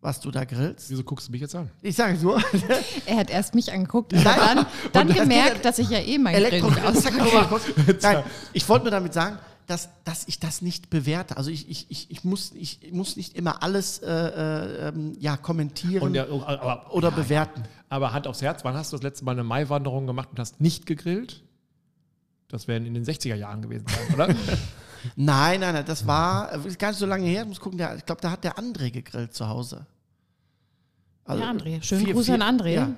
B: was du da grillst.
A: Wieso guckst du mich jetzt an?
B: Ich sage nur,
C: er hat erst mich angeguckt und
B: Nein.
C: dann, dann
B: Und das
C: gemerkt,
B: geht-
C: dass ich ja eh mein Grill
B: Elektro
C: nicht
B: nochmal kurz. Nein, ich wollte nur damit sagen, dass, dass ich das nicht bewerte. Also ich, ich, ich, ich, muss, ich muss nicht immer alles äh, äh, ähm, ja, kommentieren
A: Und der, aber,
B: oder bewerten.
A: aber Hand aufs Herz, wann hast du das letzte Mal eine Maiwanderung gemacht und hast nicht gegrillt? Das werden in den 60er Jahren gewesen sein, oder?
B: Nein, nein, nein, das war äh, ist gar nicht so lange her. Ich muss gucken, der, ich glaube, da hat der André gegrillt zu Hause. Also,
C: Ja, André. Schönen Gruß an André.
B: Ja,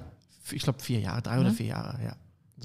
B: ich glaube, vier Jahre, drei oder vier Jahre, ja.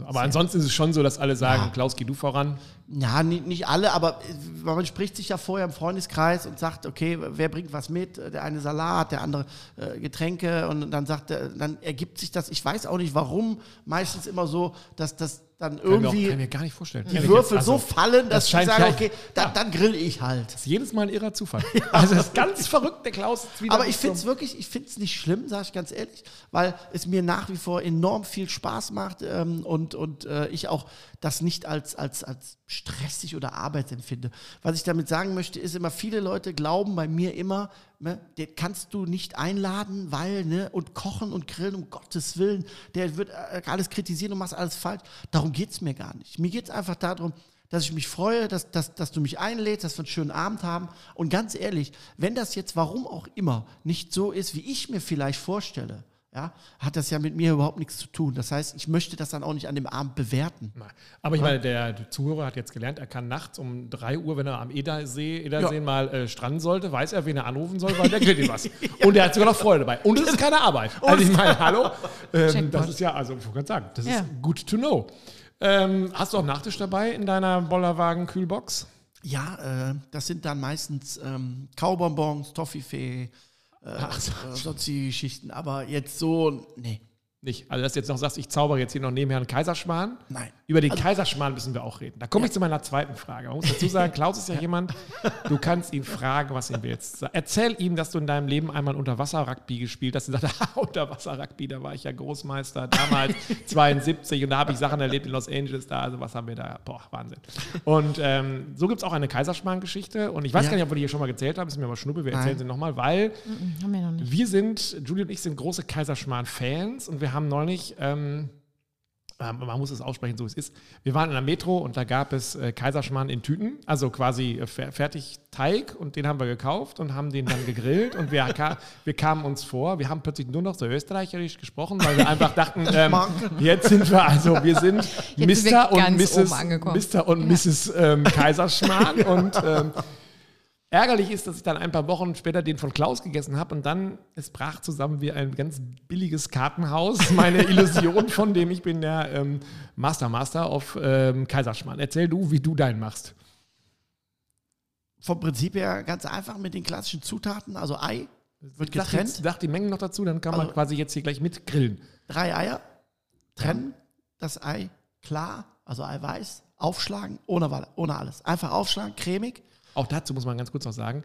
A: Aber ansonsten ist es schon so, dass alle sagen,
B: Ja.
A: Klaus, geh du voran.
B: Ja, nicht, nicht alle, aber äh, man spricht sich ja vorher im Freundeskreis und sagt, okay, wer bringt was mit? Der eine Salat, der andere äh, Getränke und dann sagt dann ergibt sich das, ich weiß auch nicht warum, meistens immer so, dass das dann
A: Kann mir, auch,
B: irgendwie
A: kann mir gar nicht vorstellen.
B: die Würfel
A: jetzt,
B: so
A: also,
B: fallen, dass
A: das
B: ich sage,
A: ja-
B: okay, dann,
A: Ja.
B: dann grill ich halt.
A: Das ist jedes Mal ein irrer Zufall. Also das ist ganz verrückt, der Klaus
B: Aber ich finde es wirklich, ich finde es nicht schlimm, sage ich ganz ehrlich, weil es mir nach wie vor enorm viel Spaß macht ähm, und, und äh, ich auch das nicht als, als, als stressig oder Arbeit empfinde. Was ich damit sagen möchte, ist immer, viele Leute glauben bei mir immer, ne, den kannst du nicht einladen, weil, ne, und kochen und grillen, um Gottes Willen, der wird äh, alles kritisieren und machst alles falsch. Darum geht es mir gar nicht. Mir geht es einfach darum, dass ich mich freue, dass, dass, dass du mich einlädst, dass wir einen schönen Abend haben. Und ganz ehrlich, wenn das jetzt, warum auch immer, nicht so ist, wie ich mir vielleicht vorstelle, ja, hat das ja mit mir überhaupt nichts zu tun. Das heißt, ich möchte das dann auch nicht an dem Abend bewerten.
A: Aber ich meine, der, Zuhörer hat jetzt gelernt, er kann nachts um 3 Uhr, wenn er am Edersee, Edersee
B: Ja.
A: mal äh, stranden sollte, weiß er, wen er anrufen soll, weil der grillt ihm was. Und er hat sogar noch Freude dabei. Und es ist keine Arbeit. Also ich meine, hallo, ähm, das ist ja, also ich wollte gerade sagen, das
C: Ja.
A: ist good to know. Ähm, hast du auch Nachtisch dabei in deiner Bollerwagen-Kühlbox?
B: Ja, äh, das sind dann meistens ähm, Kaubonbons, Toffifee, äh, äh, sonstige Geschichten. Aber jetzt so, nee.
A: Nicht. Also, dass du jetzt noch sagst, ich zaubere jetzt hier noch nebenher einen Kaiserschmarrn.
B: Nein.
A: Über den Kaiserschmarrn müssen wir auch reden. Da komme ich zu meiner zweiten Frage. Man muss dazu sagen, Klaus ist ja jemand, du kannst ihn fragen, was ihn willst. Erzähl ihm, dass du in deinem Leben einmal Unterwasser-Rugby gespielt hast. Und sagst, ah, Unterwasser-Rugby, da war ich ja Großmeister, damals 72 und da habe ich Sachen erlebt in Los Angeles, da, also was haben wir da, boah, Wahnsinn. Und ähm, so gibt es auch eine Kaiserschmarrn-Geschichte und ich weiß
B: Ja.
A: gar nicht, ob wir die hier schon mal gezählt haben, ist mir aber Schnuppe, wir erzählen
B: Nein.
A: sie nochmal, weil
C: Mhm, haben wir noch nicht.
A: wir sind, Julie und ich sind große Kaiserschmarrn-Fans und wir haben neulich, ähm, ähm, man muss es aussprechen, so wie es ist. Wir waren in der Metro und da gab es äh, Kaiserschmarrn in Tüten, also quasi äh, fer fertig Teig und den haben wir gekauft und haben den dann gegrillt und wir, ka wir kamen uns vor, wir haben plötzlich nur noch so österreicherisch gesprochen, weil wir einfach dachten, ähm, jetzt sind wir, also wir sind Mr. und Mrs. Mr. und Mrs. Ähm, Kaiserschmarrn und ähm, Ärgerlich ist, dass ich dann ein paar Wochen später den von Klaus gegessen habe und dann, es brach zusammen wie ein ganz billiges Kartenhaus. Meine Illusion von dem, ich bin der ähm, Master Master auf ähm, Kaiserschmarrn. Erzähl du, wie du deinen machst.
B: Vom Prinzip her ganz einfach mit den klassischen Zutaten, also Ei wird
A: Sag,
B: getrennt,
A: jetzt, sag die Mengen noch dazu, dann kann man
B: Also-
A: quasi jetzt hier gleich mit grillen.
B: drei Eier, trennen, das Ei klar, also Eiweiß, aufschlagen, ohne, ohne alles. Einfach aufschlagen, cremig.
A: Auch dazu muss man ganz kurz noch sagen,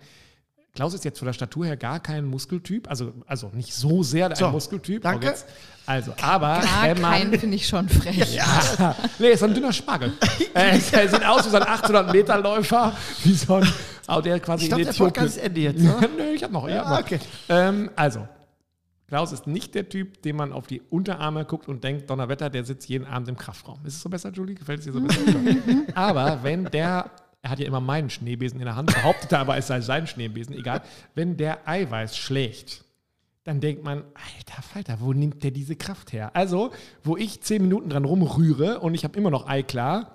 A: Klaus ist jetzt von der Statur her gar kein Muskeltyp, also, also nicht so sehr ein
B: So,
A: Muskeltyp.
B: danke.
A: Jetzt, also, aber
C: Gar
A: wenn man,
C: keinen finde ich schon frech.
A: Ja, nee, ist so ein dünner Spargel. äh, er sieht aus wie so ein 800-Meter-Läufer, wie so ein, oh, der quasi
B: Ich glaube,
A: in
B: der
A: Äthiopien-
B: Podcast ist Ende jetzt. Ne?
A: Nö, ich hab noch. Ich hab
B: Ja,
A: noch.
B: okay.
A: Ähm, also, Klaus ist nicht der Typ, dem man auf die Unterarme guckt und denkt, Donnerwetter, der sitzt jeden Abend im Kraftraum. Ist es so besser, Julie? Gefällt es dir so besser? aber wenn der, er hat ja immer meinen Schneebesen in der Hand, behauptet er aber, es sei sein Schneebesen, egal. Wenn der Eiweiß schlägt, dann denkt man, alter Falter, wo nimmt der diese Kraft her? Also, wo ich zehn Minuten dran rumrühre und ich habe immer noch Ei klar,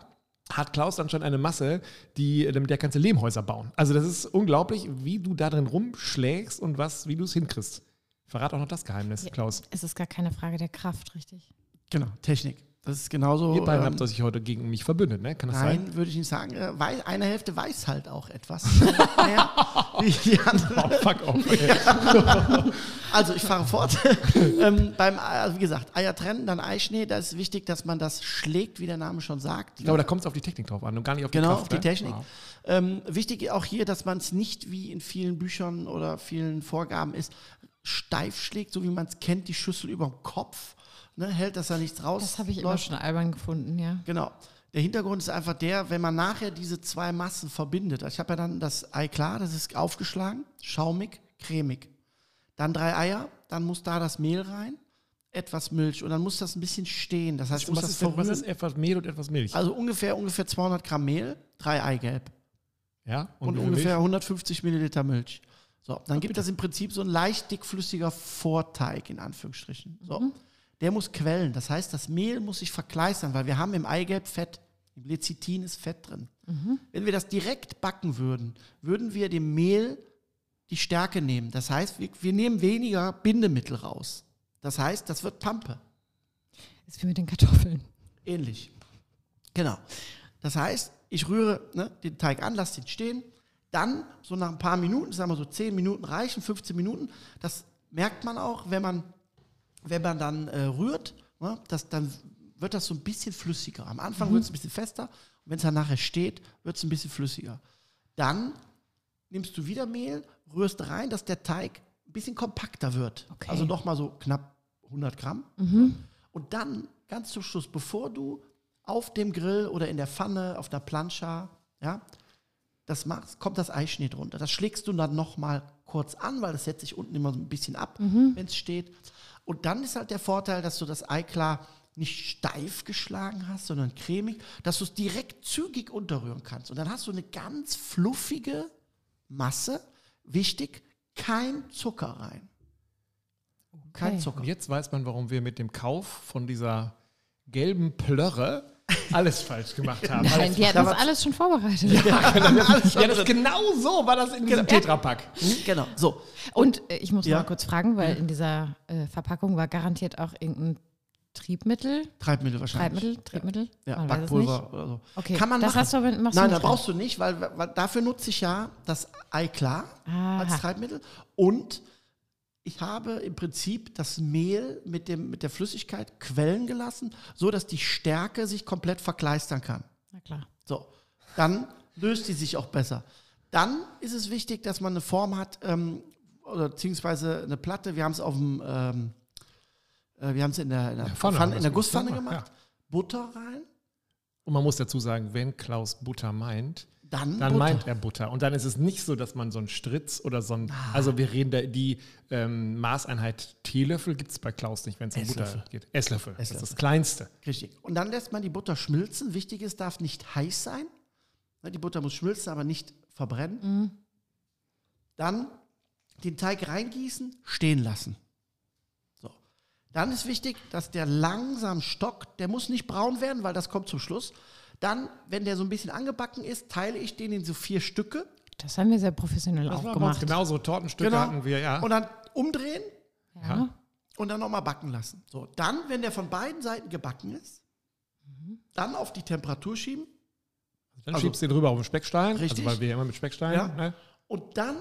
A: hat Klaus dann schon eine Masse, die, damit der kannst du Lehmhäuser bauen. Also das ist unglaublich, wie du da drin rumschlägst und was, wie du es hinkriegst. Verrat auch noch das Geheimnis,
C: Ja.
A: Klaus.
C: Es ist gar keine Frage der Kraft, richtig?
B: Genau, Technik. Das ist genauso.
A: Ihr beiden
B: ähm,
A: habt euch heute gegen mich verbündet, ne? Kann das sein?
B: Nein, würde ich nicht sagen. Äh, wei- Eine Hälfte weiß halt auch etwas mehr wie die andere.
A: Oh, fuck off. ey.
B: Also ich fahre fort. ähm, beim, also wie gesagt, Eier trennen, dann Eischnee. Da ist wichtig, dass man das schlägt, wie der Name schon sagt.
A: Ich glaube, da kommt es auf die Technik drauf an und gar nicht auf die
B: Genau,
A: Kraft.
B: auf die
A: ne?
B: Technik.
A: Wow.
B: Ähm, wichtig auch hier, dass man es nicht wie in vielen Büchern oder vielen Vorgaben ist, steif schlägt, so wie man es kennt, die Schüssel über dem Kopf, ne, hält, dass da nichts raus.
C: Das habe ich immer
B: läuft.
C: schon albern gefunden, ja.
B: Genau. Der Hintergrund ist einfach der, wenn man nachher diese zwei Massen verbindet. Ich habe ja dann das Ei klar, das ist aufgeschlagen, schaumig, cremig. Dann drei Eier, dann muss da das Mehl rein, etwas Milch und dann muss das ein bisschen stehen. Das heißt, ich muss
A: Was
B: das
A: ist, denn, was ist etwas Mehl und etwas Milch?
B: Also ungefähr, ungefähr 200 Gramm Mehl, drei Eigelb
A: ja?
B: und,
A: viel
B: ungefähr
A: Milch?
B: 150 Milliliter Milch. So, dann gibt das im Prinzip so ein leicht dickflüssiger Vorteig in Anführungsstrichen. So, der muss quellen. Das heißt, das Mehl muss sich verkleistern, weil wir haben im Eigelb Fett. Im Lecithin ist Fett drin. Wenn wir das direkt backen würden, würden wir dem Mehl die Stärke nehmen. Das heißt, wir, wir nehmen weniger Bindemittel raus. Das heißt, das wird Pampe.
C: Ist wie mit den Kartoffeln.
B: Ähnlich. Genau. Das heißt, ich rühre ne, den Teig an, lasse den stehen. Dann, so nach ein paar Minuten, sagen wir so 10 Minuten reichen, 15 Minuten, das merkt man auch, wenn man, wenn man dann äh, rührt, ne, das, dann wird das so ein bisschen flüssiger. Am Anfang wird es ein bisschen fester und wenn es dann nachher steht, wird es ein bisschen flüssiger. Dann nimmst du wieder Mehl, rührst rein, dass der Teig ein bisschen kompakter wird.
C: Okay.
B: Also nochmal so knapp 100 Gramm. Und dann, ganz zum Schluss, bevor du auf dem Grill oder in der Pfanne, auf der Plancha, ja, das machst, kommt das Eischnee drunter. Das schlägst du dann nochmal kurz an, weil das setzt sich unten immer so ein bisschen ab, wenn es steht. Und dann ist halt der Vorteil, dass du das Ei klar nicht steif geschlagen hast, sondern cremig, dass du es direkt zügig unterrühren kannst. Und dann hast du eine ganz fluffige Masse. Wichtig, kein Zucker rein. Kein
C: Okay.
B: Zucker.
A: Und jetzt weiß man, warum wir mit dem Kauf von dieser gelben Plörre alles falsch gemacht haben.
C: Nein, die hatten
B: da
C: das alles schon vorbereitet.
A: ja, das genau so war das in diesem Tetrapack.
B: Genau, so.
C: Und äh, ich muss
B: Ja.
C: noch mal kurz fragen, weil in dieser äh, Verpackung war garantiert auch irgendein Triebmittel,
B: Treibmittel wahrscheinlich.
C: Treibmittel, Triebmittel.
B: Ja,
C: Man
B: Backpulver oder so.
C: Okay,
B: Kann man
C: das
B: machen.
C: hast du aber- machst du
B: Nein,
C: nicht
B: da brauchst du nicht, weil, weil dafür nutze ich ja das Ei klar
C: Aha.
B: als Treibmittel und ich habe im Prinzip das Mehl mit, dem, mit der Flüssigkeit quellen gelassen, so dass die Stärke sich komplett verkleistern kann.
C: Na klar.
B: So, dann löst die sich auch besser. Dann ist es wichtig, dass man eine Form hat, ähm, oder beziehungsweise eine Platte. Wir haben es auf dem, ähm, äh, wir haben es in der, in der,
A: Pfanne
B: Pfanne, in der
A: gemacht.
B: Gusspfanne
A: Ja,
B: gemacht. Butter rein,
A: Und man muss dazu sagen, wenn Klaus Butter meint,
B: dann,
A: dann
B: Butter.
A: meint er Butter. Und dann ist es nicht so, dass man so einen Stritz oder so ein.
B: Ah.
A: Also, wir reden da, die ähm, Maßeinheit Teelöffel gibt es bei Klaus nicht, wenn es um Butter
B: Esslöffel.
A: geht. Esslöffel. Das ist
B: Esslöffel.
A: das Kleinste.
B: Richtig. Und dann lässt man die Butter schmilzen. Wichtig ist, darf nicht heiß sein. Ne, Die Butter muss schmilzen, aber nicht verbrennen. Dann den Teig reingießen, stehen lassen. So. Dann ist wichtig, dass der langsam stockt. Der muss nicht braun werden, weil das kommt zum Schluss. Dann, wenn der so ein bisschen angebacken ist, teile ich den in so vier Stücke.
C: Das haben wir sehr professionell
A: Das
C: auch
A: war bei uns
C: gemacht.
A: genauso. Tortenstücke
B: Genau.
A: hatten wir, ja.
B: Und dann umdrehen
C: Ja.
B: und dann nochmal backen lassen. So, dann, wenn der von beiden Seiten gebacken ist, dann auf die Temperatur schieben
A: Dann
B: also-
A: schiebst du den drüber auf den Speckstein.
B: Richtig.
A: Also, weil wir ja immer mit Speckstein.
B: Ja.
A: Ne?
B: und dann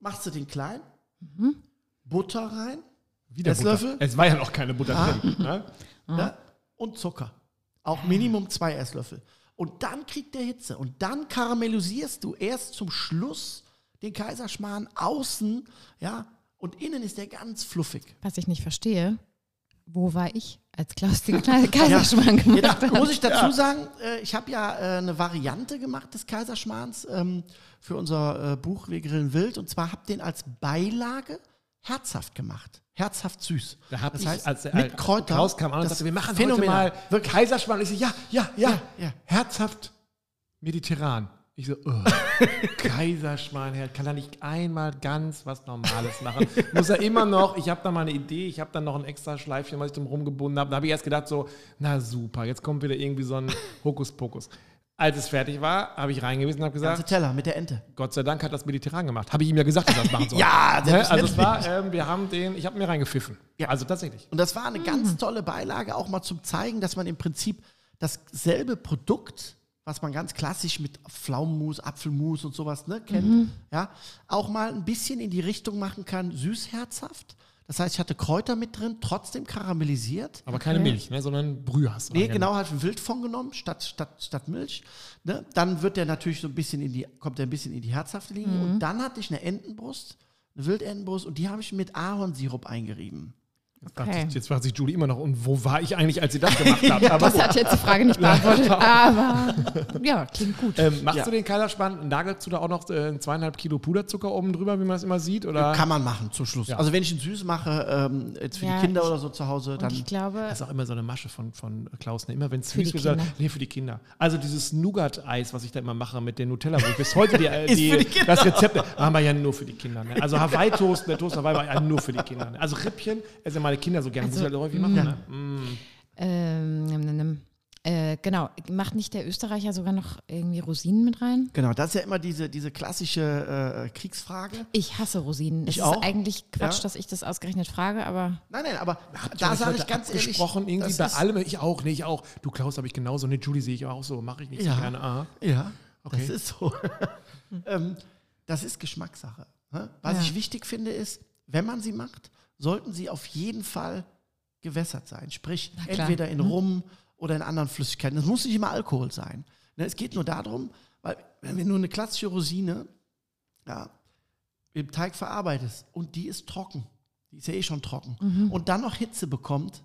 B: machst du den klein,
C: Mhm.
B: Butter rein
A: Wieder
B: Esslöffel?
A: Butter. Es war ja noch keine Butter drin. Ne?
B: ne? und Zucker. Auch Minimum zwei Esslöffel. Und dann kriegt der Hitze. Und dann karamellisierst du erst zum Schluss den Kaiserschmarrn außen, ja, und innen ist der ganz fluffig.
C: Was ich nicht verstehe, wo war ich, als Klaus den Kaiserschmarrn gemacht
B: Jetzt
C: hat?
B: muss ich dazu sagen, äh, ich habe ja äh, eine Variante gemacht des Kaiserschmarrns ähm, für unser äh, Buch Wir grillen wild. Und zwar habe den als Beilage herzhaft gemacht. Herzhaft süß.
A: Da hab
B: das
A: ich,
B: heißt,
A: als der
B: mit Kräutern.
A: Klaus kam an und sagte, wir machen
B: phänomenal.
A: heute mal Kaiserschmarrn. Ich so, ja, ja, ja,
B: Ja, ja.
A: Herzhaft mediterran. Ich so, oh, Kaiserschmarrn, Herr, kann er nicht einmal ganz was Normales machen? Muss er immer noch, ich habe da mal eine Idee, ich habe dann noch ein extra Schleifchen, was ich drum rumgebunden habe. Da habe ich erst gedacht so, na super, jetzt kommt wieder irgendwie so ein Hokuspokus. Als es fertig war, habe ich reingewiesen und habe
B: Ganze
A: gesagt,
B: Teller mit der Ente.
A: Gott sei Dank hat das mediterran gemacht. Habe ich ihm ja gesagt, dass er das machen soll.
B: Ja,
A: ne? Also es war, ähm, wir haben den, ich habe mir reingepfiffen.
B: Ja.
A: Also tatsächlich.
B: Und das war eine ganz tolle Beilage, auch mal zum Zeigen, dass man im Prinzip dasselbe Produkt, was man ganz klassisch mit Pflaumenmus, Apfelmus und sowas ne, kennt, ja, auch mal ein bisschen in die Richtung machen kann, süßherzhaft. Das heißt, ich hatte Kräuter mit drin, trotzdem karamellisiert.
A: Aber keine
C: Okay.
A: Milch, ne, sondern Brühe hast du
B: Nee, genau, halt einen Wildfond genommen statt, statt, statt Milch. Ne? Dann wird der natürlich so ein bisschen in die, kommt der ein bisschen in die herzhafte Linie. Und dann hatte ich eine Entenbrust, eine Wildentenbrust und die habe ich mit Ahornsirup eingerieben.
A: Jetzt fragt,
C: Okay.
A: sich, jetzt fragt sich Julie immer noch, und wo war ich eigentlich, als sie das gemacht hat? Aber
C: Das hat jetzt die Frage nicht beantwortet, aber ja, klingt gut.
A: ähm, machst
B: Ja.
A: du den Kaiserschmarrn, nagelst du da auch noch äh, zweieinhalb Kilo Puderzucker oben drüber, wie man das immer sieht? Oder?
B: Kann man machen zum Schluss.
A: Ja.
B: Also wenn ich ihn süß mache, ähm, jetzt für
C: Ja,
B: die Kinder
C: ich-
B: oder so zu Hause, dann
C: ich glaube,
A: Das ist auch immer so eine Masche von, von Klaus. Ne? Immer wenn es süß wird, nee, für die Kinder. Also dieses Nougat-Eis, was ich da immer mache mit der Nutella, wo ich bis heute die, äh,
B: Ist
A: die,
B: für die
A: das Rezept, haben wir ja nur für die Kinder. Ne? Also Hawaii-Toast, der Toast Hawaii war ja nur für die Kinder. Ne? Also Rippchen essen meine Kinder so gerne, muss ich halt häufig machen. Ne? Mm.
C: ähm. Äh, genau, macht nicht der Österreicher sogar noch irgendwie Rosinen mit rein?
B: genau, das ist ja immer diese, diese klassische äh, Kriegsfrage.
C: Ich hasse Rosinen.
B: Ich
C: es
B: auch.
C: ist eigentlich Quatsch,
B: Ja.
C: dass ich das ausgerechnet frage, aber
B: Nein, nein, aber
A: Habt
B: da sage ich ganz ehrlich,
A: abgesprochen, irgendwie bei allem. Ich auch, nee, ich auch. Du Klaus habe ich genauso. Ne, Julie sehe ich auch so. Mache ich nicht
B: Ja.
A: so gerne. Ah.
B: Ja,
A: Okay.
B: das ist so. ähm, das ist Geschmackssache. ne? Was
C: Ja.
B: ich wichtig finde, ist, wenn man sie macht, sollten sie auf jeden Fall gewässert sein. Sprich, entweder in Rum oder in anderen Flüssigkeiten. Es muss nicht immer Alkohol sein. Ne, es geht nur darum, weil wenn wir nur eine klassische Rosine ja, im Teig verarbeitest und die ist trocken, die ist ja eh schon trocken, und dann noch Hitze bekommt,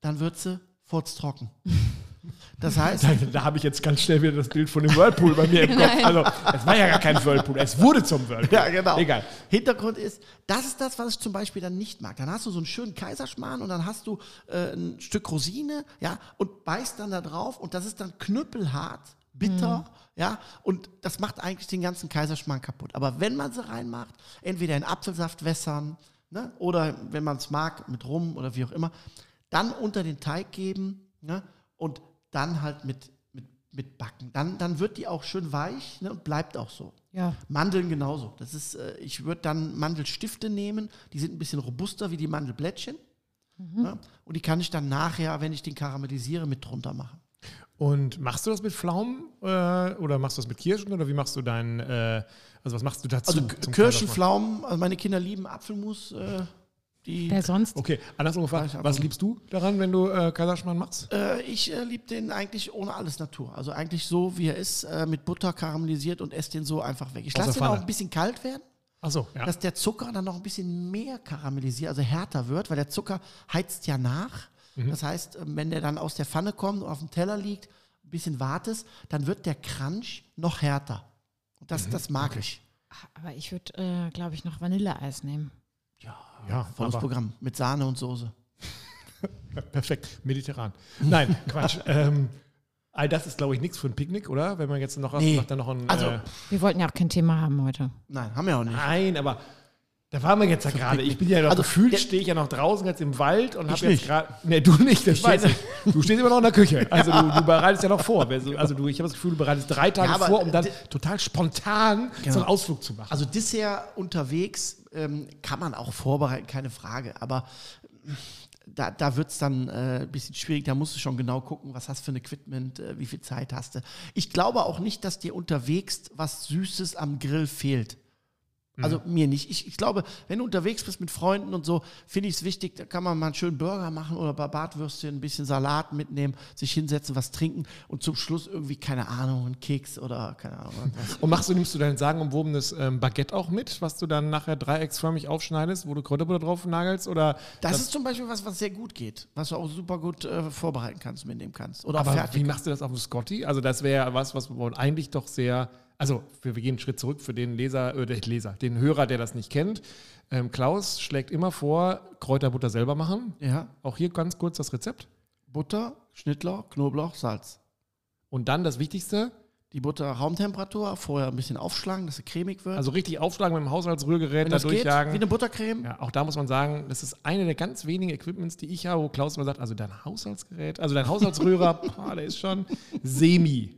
B: dann wird sie furztrocken. Das heißt,
A: Da, da habe ich jetzt ganz schnell wieder das Bild von dem Whirlpool bei mir im Kopf. Also, es war ja gar kein Whirlpool, es wurde zum Whirlpool.
B: Ja, genau.
A: Egal.
B: Hintergrund ist, das ist das, was ich zum Beispiel dann nicht mag. Dann hast du so einen schönen Kaiserschmarrn und dann hast du äh, ein Stück Rosine, ja, und beißt dann da drauf und das ist dann knüppelhart, bitter, ja, und das macht eigentlich den ganzen Kaiserschmarrn kaputt. Aber wenn man sie reinmacht, entweder in Apfelsaft wässern, ne, oder wenn man es mag, mit Rum oder wie auch immer, dann unter den Teig geben, ne, und dann halt mit, mit, mit backen. Dann, dann wird die auch schön weich ne, und bleibt auch so.
C: ja.
B: Mandeln genauso. Das ist, äh, ich würde dann Mandelstifte nehmen, die sind ein bisschen robuster wie die Mandelblättchen. Ja, und die kann ich dann nachher, wenn ich den karamellisiere, mit drunter machen.
A: Und machst du das mit Pflaumen äh, oder machst du das mit Kirschen oder wie machst du dein, äh, also was machst du dazu?
B: Also Kirschen? Pflaumen, also meine Kinder lieben Apfelmus. Die,
C: Der sonst?
A: Okay, andersrum gefragt, was liebst du daran, wenn du äh, Kaiserschmarrn machst?
B: äh, ich äh, liebe den eigentlich ohne alles Natur. Also eigentlich so, wie er ist, äh, mit Butter karamellisiert und esse den so einfach weg. Ich lasse den auch ein bisschen kalt werden,
A: Achso, ja.
B: dass der Zucker dann noch ein bisschen mehr karamellisiert, also härter wird, weil der Zucker heizt ja nach.
A: Mhm.
B: Das heißt, äh, wenn der dann aus der Pfanne kommt und auf dem Teller liegt, ein bisschen wartest, dann wird der Crunch noch härter. Und
A: Mhm.
B: das, das mag ich.
C: Aber ich würde, äh, glaube ich, noch Vanilleeis nehmen.
A: Ja,
B: Volles
A: aber-
B: Programm mit Sahne und Soße.
A: Perfekt, mediterran. Nein, Quatsch. ähm, all das ist, glaube ich, nichts für ein Picknick, oder? Wenn man jetzt noch,
B: Nee.
A: noch, dann noch ein.
B: Also-
A: äh,
C: Wir wollten ja auch kein Thema haben heute.
B: Nein, haben wir auch nicht.
A: nein, aber da waren wir jetzt ja gerade. Ich bin ja noch,
B: Also,
A: gefühlt stehe ich ja noch draußen jetzt im Wald und habe jetzt gerade. Ne, du nicht, das
B: Ich
A: weiß ich. Du stehst immer noch in der Küche. Also du, du bereitest ja noch vor. Also du, ich habe das Gefühl, du bereitest drei Tage
B: Ja, aber
A: vor, um dann total spontan so einen
B: Genau.
A: Ausflug zu machen.
B: Also Dessert unterwegs ähm, kann man auch vorbereiten, keine Frage. Aber ähm, da, da wird es dann äh, ein bisschen schwierig. Da musst du schon genau gucken, was hast du für ein Equipment, äh, wie viel Zeit hast du. Ich glaube auch nicht, dass dir unterwegs was Süßes am Grill fehlt. Also mir nicht. Ich, ich glaube, wenn du unterwegs bist mit Freunden und so, finde ich es wichtig, da kann man mal einen schönen Burger machen oder Bartwürstchen ein bisschen Salat mitnehmen, sich hinsetzen, was trinken und zum Schluss irgendwie, keine Ahnung, einen Keks oder keine Ahnung. Was.
A: Und machst du, nimmst du dein sagenumwobenes ähm, Baguette auch mit, was du dann nachher dreiecksförmig aufschneidest, wo du Kräuterbutter drauf nagelst? Oder
B: Das, ist zum Beispiel was, was sehr gut geht, was du auch super gut äh, vorbereiten kannst, mitnehmen kannst. Oder
A: aber
B: fertig.
A: wie machst du das auf dem Scotty? Also das wäre ja was, was man eigentlich doch sehr, also wir, wir gehen einen Schritt zurück für den Leser, äh, den Leser, den Hörer, der das nicht kennt. Ähm, Klaus schlägt immer vor, Kräuterbutter selber machen.
B: Ja.
A: Auch hier ganz kurz das Rezept.
B: Butter, Schnittlauch, Knoblauch, Salz.
A: Und dann das Wichtigste,
B: Die Butter Raumtemperatur, vorher ein bisschen aufschlagen, dass sie cremig wird.
A: also richtig aufschlagen mit dem Haushaltsrührgerät,
B: Wenn
A: da
B: das geht, wie
A: durchjagen.
B: eine Buttercreme.
A: Ja, auch da muss man sagen, das ist eine der ganz wenigen Equipments, die ich habe, wo Klaus immer sagt, also dein Haushaltsgerät, also dein Haushaltsrührer, boah, der ist schon semi.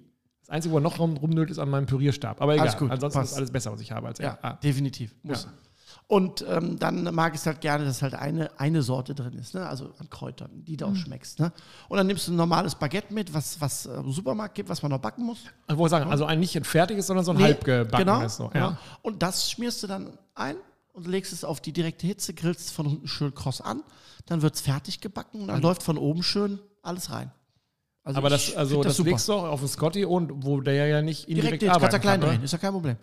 A: Das Einzige, wo er noch rum, rumnölt, ist an meinem Pürierstab. Aber egal,
B: Alles gut,
A: ansonsten
B: passt.
A: ist alles besser, was ich habe als er.
B: Ja,
A: Ah.
B: definitiv. Muss.
A: Ja.
B: Und ähm, dann mag ich es halt gerne, dass halt eine, eine Sorte drin ist, ne? also an Kräutern, die du auch schmeckst. Ne? Und dann nimmst du ein normales Baguette mit, was was äh, im Supermarkt gibt, was man noch backen muss.
A: Ich wollte sagen, also ein nicht ein fertiges, sondern so ein
B: Nee,
A: halbgebackenes. so,
B: genau.
A: ja.
B: Und das schmierst du dann ein und legst es auf die direkte Hitze, grillst es von unten schön kross an, dann wird es fertig gebacken und dann läuft von oben schön alles rein. Also
A: Aber das, also
B: find
A: das, legst du auch auf den Scotty und wo der ja nicht indirekt
B: direkt, jetzt kannst du
A: arbeiten
B: klein
A: kann,
B: drehen, ist ja kein Problem.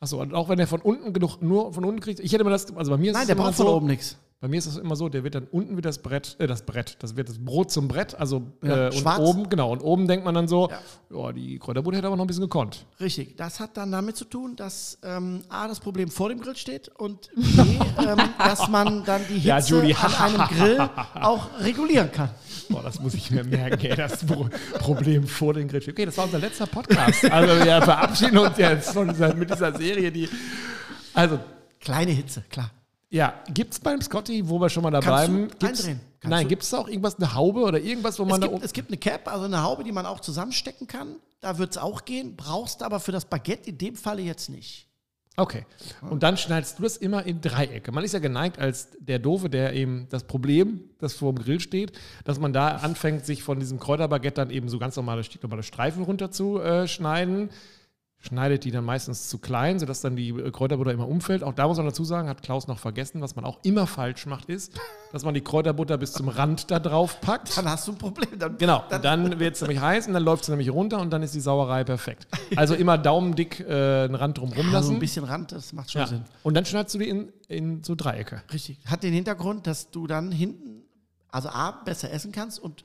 A: Achso, und auch wenn der von unten genug, nur von unten kriegt, ich hätte immer das, also bei mir ist
B: Nein, der braucht von
A: so,
B: oben nichts.
A: Bei mir ist es immer so, der wird dann unten wird das Brett, äh, das Brett, das wird das Brot zum Brett, also
B: Ja,
A: äh, und
B: schwarz.
A: oben, genau, und oben denkt man dann so,
B: Ja.
A: ja, die Kräuterbutter hätte aber noch ein bisschen gekonnt.
B: Richtig. Das hat dann damit zu tun, dass ähm, A, das Problem vor dem Grill steht und B, ähm, dass man dann die Hitze
A: Ja,
B: an einem Grill auch regulieren kann.
A: Boah, das muss ich mir merken, ey, das Pro Problem vor den Grill. Okay, das war unser letzter Podcast. Also wir verabschieden uns jetzt von dieser, mit dieser Serie, die, also
B: Kleine Hitze, klar.
A: Ja, gibt es beim Scotty, wo wir schon mal dabei
B: Kannst du
A: bleiben, gibt's,
B: eindrehen. Kannst
A: nein,
B: du-
A: gibt es da auch irgendwas, eine Haube oder irgendwas, wo
B: Es
A: man da
B: gibt,
A: oben.
B: es gibt eine Cap, also eine Haube, die man auch zusammenstecken kann. Da wird es auch gehen. Brauchst aber für das Baguette in dem Falle jetzt nicht.
A: Okay. Und dann schneidest du das immer in Dreiecke. Man ist ja geneigt als der Doofe, der eben das Problem, das vor dem Grill steht, dass man da anfängt, sich von diesem Kräuterbaguette dann eben so ganz normale, normale Streifen runter zu äh, schneiden. Schneidet die dann meistens zu klein, sodass dann die Kräuterbutter immer umfällt. Auch da muss man dazu sagen, hat Klaus noch vergessen, was man auch immer falsch macht, ist, dass man die Kräuterbutter bis zum Rand da drauf packt.
B: Dann hast du ein Problem. Dann,
A: Genau, und dann wird es nämlich heiß und dann läuft es nämlich runter und dann ist die Sauerei perfekt. Also immer daumendick äh, einen Rand
B: Also
A: lassen.
B: ein bisschen Rand, das macht schon
A: ja.
B: Sinn.
A: Und dann schneidest du die in, in so Dreiecke.
B: Richtig. Hat den Hintergrund, dass du dann hinten, also A, besser essen kannst und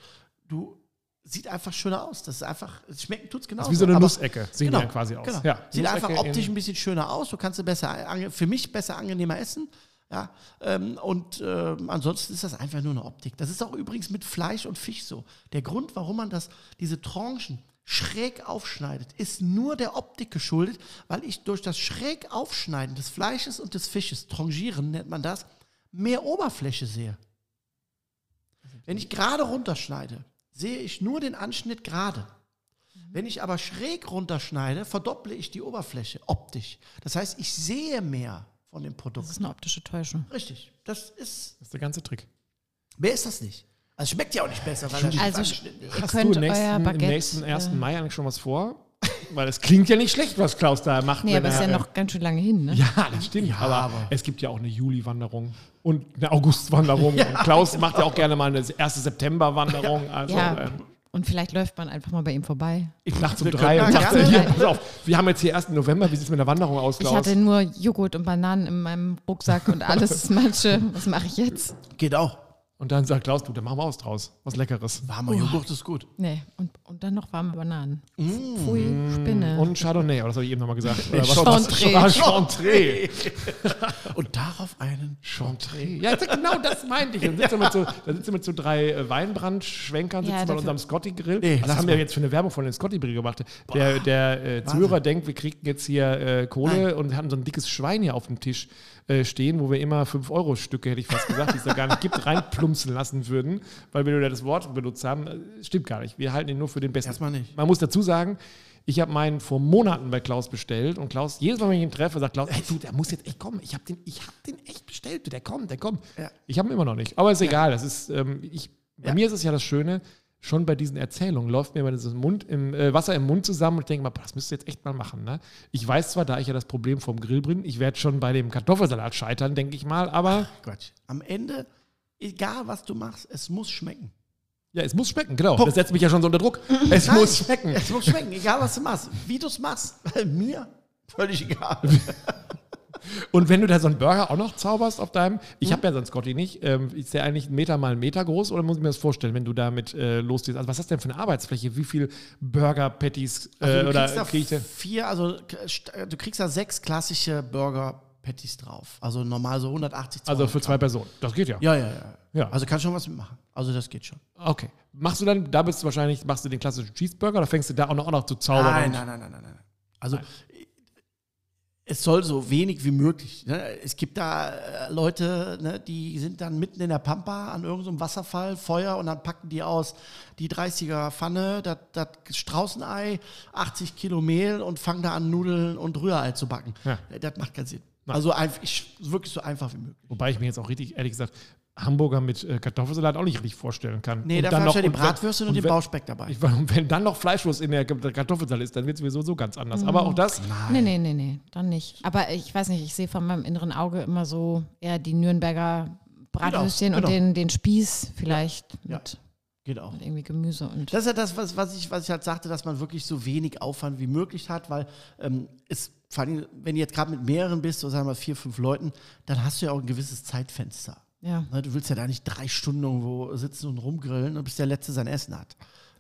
B: du sieht einfach schöner aus. Das ist einfach, es schmecken tut es genauso.
A: Wie so eine Nussecke sehen
B: Genau,
A: die dann quasi aus.
B: Genau.
A: Ja,
B: Sieht
A: Nussecke
B: einfach optisch
A: in-
B: ein bisschen schöner aus. Du kannst sie besser, für mich besser angenehmer essen. Ja, ähm, und ähm, ansonsten ist das einfach nur eine Optik. Das ist auch übrigens mit Fleisch und Fisch so. Der Grund, warum man das, diese Tranchen schräg aufschneidet, ist nur der Optik geschuldet, weil ich durch das schräg Aufschneiden des Fleisches und des Fisches, Trangieren nennt man das, mehr Oberfläche sehe. Wenn ich gerade runterschneide, sehe ich nur den Anschnitt gerade. Wenn ich aber schräg runterschneide, verdopple ich die Oberfläche optisch. Das heißt, ich sehe mehr von dem
C: Das
B: Produkt.
C: ist eine optische Täuschung.
B: Richtig. Das ist.
A: Das ist der ganze Trick.
B: Mehr ist das nicht. Also schmeckt ja auch nicht besser, weil er
C: Also
A: Hast
C: könnt
A: du
C: euer
A: nächsten, im nächsten 1.
C: äh,
A: Mai eigentlich schon was vor? Weil es klingt ja nicht schlecht, was Klaus da macht.
C: Nee, aber ist ja
A: äh,
C: noch ganz schön lange hin, ne?
A: Ja, das stimmt. aber,
B: aber-
A: es gibt ja auch eine Juli-Wanderung und eine August-Wanderung. und Klaus macht ja auch gerne mal eine erste September-Wanderung. Also,
C: Ja,
A: ähm,
C: und vielleicht läuft man einfach mal bei ihm vorbei.
A: ich nachts um
B: Wir
A: drei und
B: da
A: sagte,
B: gerne-
A: hier, pass auf, wir haben jetzt hier 1. November, wie sieht es mit der Wanderung aus,
C: Ich
A: Klaus?
C: hatte nur Joghurt und Bananen in meinem Rucksack und alles Matsche. Was mache ich jetzt?
B: Geht auch.
A: Und dann sagt Klaus, du, dann machen wir aus draus. Was Leckeres.
B: Warmer Joghurt ist gut.
C: Nee, und, und dann noch warme Bananen. Pfui, Spinne.
A: Und Chardonnay, oder das habe ich eben nochmal gesagt. Oder was?
C: Chantre.
A: Ah, Chantre.
B: Und darauf einen.
A: Chantre. Ja, genau das meinte ich. Dann sitzt er mit so, dann sitzt er mit so drei äh, Weinbrandschwenkern
C: Ja,
A: sitzen bei
C: dafür-
A: unserem Scotty-Grill.
B: Nee,
A: Was
B: lass
A: haben wir jetzt für eine Werbung von den Scotty-Grill gemacht? Der, der äh, Zuhörer denkt, wir kriegen jetzt hier äh, Kohle und haben so ein dickes Schwein hier auf dem Tisch äh, stehen, wo wir immer 5-Euro-Stücke, hätte ich fast gesagt, die es da gar nicht gibt, reinplumpsen lassen würden, weil wir nur das Wort benutzt haben. Äh, Stimmt gar nicht. Wir halten ihn nur für den besten.
B: Erstmal nicht.
A: Man muss dazu sagen, ich habe meinen vor Monaten bei Klaus bestellt und Klaus, jedes Mal, wenn ich ihn treffe, sagt Klaus, ey, du, der muss jetzt echt kommen. Ich habe den, ich hab den echt bestellt, du, der kommt, der kommt.
B: Ja.
A: Ich habe ihn immer noch nicht. Aber ist egal. Das ist, ähm, ich, bei
B: Ja.
A: mir ist es ja das Schöne, schon bei diesen Erzählungen läuft mir dieses Mund im, äh, Wasser im Mund zusammen und ich denke mal, boah, das müsst ihr jetzt echt mal machen. Ne? Ich weiß zwar, da ich ja das Problem vom Grill bin, ich werde schon bei dem Kartoffelsalat scheitern, denke ich mal, aber
B: Quatsch. Am Ende, egal was du machst, es muss schmecken.
A: ja, es muss schmecken, genau.
B: Punkt.
A: Das setzt mich ja schon so unter Druck. Es
B: Nein,
A: muss schmecken.
B: Es muss schmecken, egal was du machst. Wie du es machst. Mir völlig egal.
A: Und wenn du da so einen Burger auch noch zauberst auf deinem, ich habe ja so einen Scotty nicht, ähm, ist der eigentlich einen Meter mal einen Meter groß oder muss ich mir das vorstellen, wenn du damit äh, losgehst? Also was ist das denn für eine Arbeitsfläche? Wie viel Burger-Patties äh,
B: Also du
A: oder krieg ich denn?
B: vier, also du kriegst da sechs klassische Burger Patties drauf. Also normal so 180
A: Also für
B: 200
A: zwei Personen. Das geht ja.
B: Ja, ja, ja.
A: Ja.
B: Also kannst schon was mitmachen. Also das geht schon.
A: Okay. Machst du dann, da bist du wahrscheinlich, machst du den klassischen Cheeseburger oder fängst du da auch noch, auch noch zu zaubern?
B: Nein, nein, nein, nein, nein, nein. Es soll so wenig wie möglich. Ne? Es gibt da äh, Leute, ne, die sind dann mitten in der Pampa an irgendeinem Wasserfall, Feuer und dann packen die aus die 30er Pfanne, das das Straußenei, 80 Kilo Mehl und fangen da an Nudeln und Rührei zu backen.
A: Ja.
B: Das macht keinen Sinn. Also einfach, ich, wirklich so einfach wie möglich.
A: Wobei ich mir jetzt auch richtig, ehrlich gesagt, Hamburger mit äh, Kartoffelsalat auch nicht richtig vorstellen kann.
B: Nee,
A: Und
B: dafür
A: dann
B: hast du ja die
A: und wenn-
B: Bratwürste und, den
A: wenn-
B: Bauspeck dabei.
A: Ich, und wenn dann noch Fleischwurst in der Kartoffelsalat ist, dann wird es sowieso so ganz anders. Aber auch das,
C: Nee, nee, nee, nee, dann nicht. Aber ich weiß nicht, ich sehe von meinem inneren Auge immer so eher die Nürnberger Bratwürstchen
B: genau.
C: und den, den Spieß vielleicht
B: Ja.
C: mit,
B: Geht auch.
C: mit irgendwie Gemüse und.
B: Das ist ja das, was, was, ich, was ich halt sagte, dass man wirklich so wenig Aufwand wie möglich hat, weil ähm, es, vor allem, wenn du jetzt gerade mit mehreren bist, so sagen wir vier, fünf Leuten, dann hast du ja auch ein gewisses Zeitfenster.
C: Ja.
B: Ne, Du willst ja da nicht drei Stunden irgendwo sitzen und rumgrillen, und bis der Letzte sein Essen hat.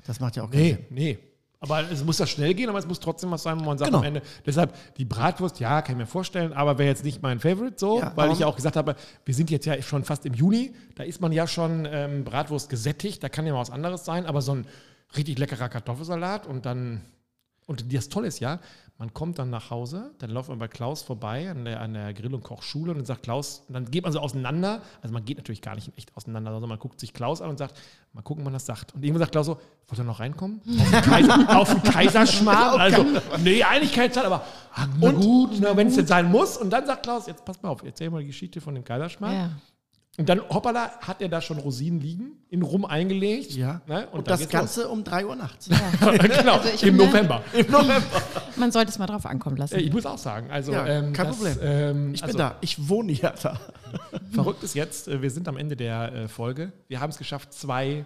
B: Das macht ja auch keinen
A: Nee,
B: Sinn.
A: nee. Aber es muss ja schnell gehen, aber es muss trotzdem was sein, wo man sagt
B: Genau.
A: am Ende. Deshalb, die Bratwurst, ja, kann ich mir vorstellen, aber wäre jetzt nicht mein Favorite so,
B: Ja,
A: weil ich ja auch gesagt habe, wir sind jetzt ja schon fast im Juni, da ist man ja schon ähm, Bratwurst gesättigt, da kann ja mal was anderes sein, aber so ein richtig leckerer Kartoffelsalat und dann, und das Tolle ist ja, man kommt dann nach Hause, dann läuft man bei Klaus vorbei an der, an der Grill- und Kochschule und dann sagt Klaus, und dann geht man so auseinander, also man geht natürlich gar nicht in echt auseinander, sondern man guckt sich Klaus an und sagt, mal gucken, wann das sagt. Und irgendwann sagt Klaus so, wollt ihr noch reinkommen? Auf den, Kaiser, auf den Kaiserschmarrn? Also, nee, eigentlich keine Zeit, aber na gut, na, wenn es jetzt sein muss. Und dann sagt Klaus, jetzt pass mal auf, erzähl mal die Geschichte von dem Kaiserschmarrn.
C: ja.
A: Und dann, hoppala, hat er da schon Rosinen liegen, in Rum eingelegt.
B: Ja.
A: Ne?
B: Und,
A: dann
B: das Ganze um 3 Uhr nachts.
A: los. genau,
C: ich
A: im November.
B: Im
C: Man sollte es mal drauf ankommen lassen.
A: Ich muss auch sagen, also
B: Ja,
A: ähm,
B: kein
A: das,
B: Problem.
A: Ähm,
B: Ich
A: also,
B: bin da. Ich wohne ja da.
A: Verrückt ist jetzt, äh, wir sind am Ende der äh, Folge. Wir haben es geschafft, zwei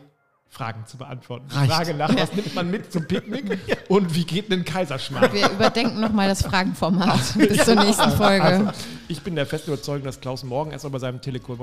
A: Fragen zu beantworten. Die
B: Reicht.
A: Frage nach, was nimmt man mit zum Picknick und wie geht ein Kaiserschmarrn?
C: Wir überdenken nochmal das Fragenformat bis zur nächsten Folge.
A: Also, ich bin der festen Überzeugung, dass Klaus morgen erstmal bei seinem Telekom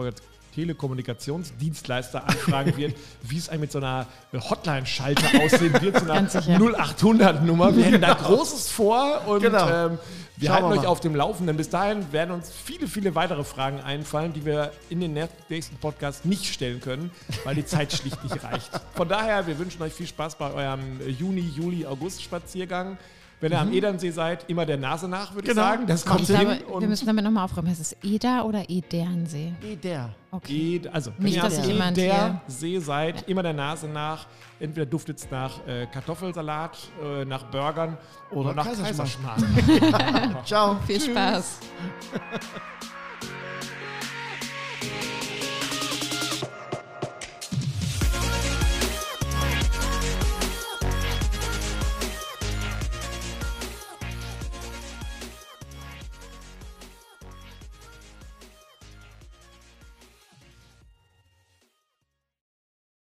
A: Telekommunikationsdienstleister anfragen wird, wie es einem mit so einer Hotline-Schalter aussehen wird, so einer
C: Ganz sicher.
A: 0800-Nummer. Wir hätten da Großes vor und
B: Genau.
A: ähm, wir
B: Schauen
A: halten
B: wir
A: euch auf dem Laufenden. Bis dahin werden uns viele, viele weitere Fragen einfallen, die wir in den nächsten Podcast nicht stellen können, weil die Zeit schlicht nicht reicht. Von daher, wir wünschen euch viel Spaß bei eurem Juni, Juli, August-Spaziergang. Wenn ihr am Edernsee seid, immer der Nase nach, würde
B: Genau.
A: ich sagen. Das kommt
C: Ich
A: hin.
C: glaube, wir müssen damit nochmal aufräumen. Heißt es Eder oder Edernsee?
B: Nee, der.
C: Okay.
A: Geht, also, wenn
C: Nicht,
A: ihr
C: dass
A: am
C: sich jemand
A: der
C: hier-
A: See seid, immer der Nase nach. Entweder duftet es nach äh, Kartoffelsalat, äh, nach Burgern oder,
B: Oder
A: nach
B: Kaiserschmarrn.
A: Kaiserschmarrn.
B: Ciao.
C: Viel Spaß.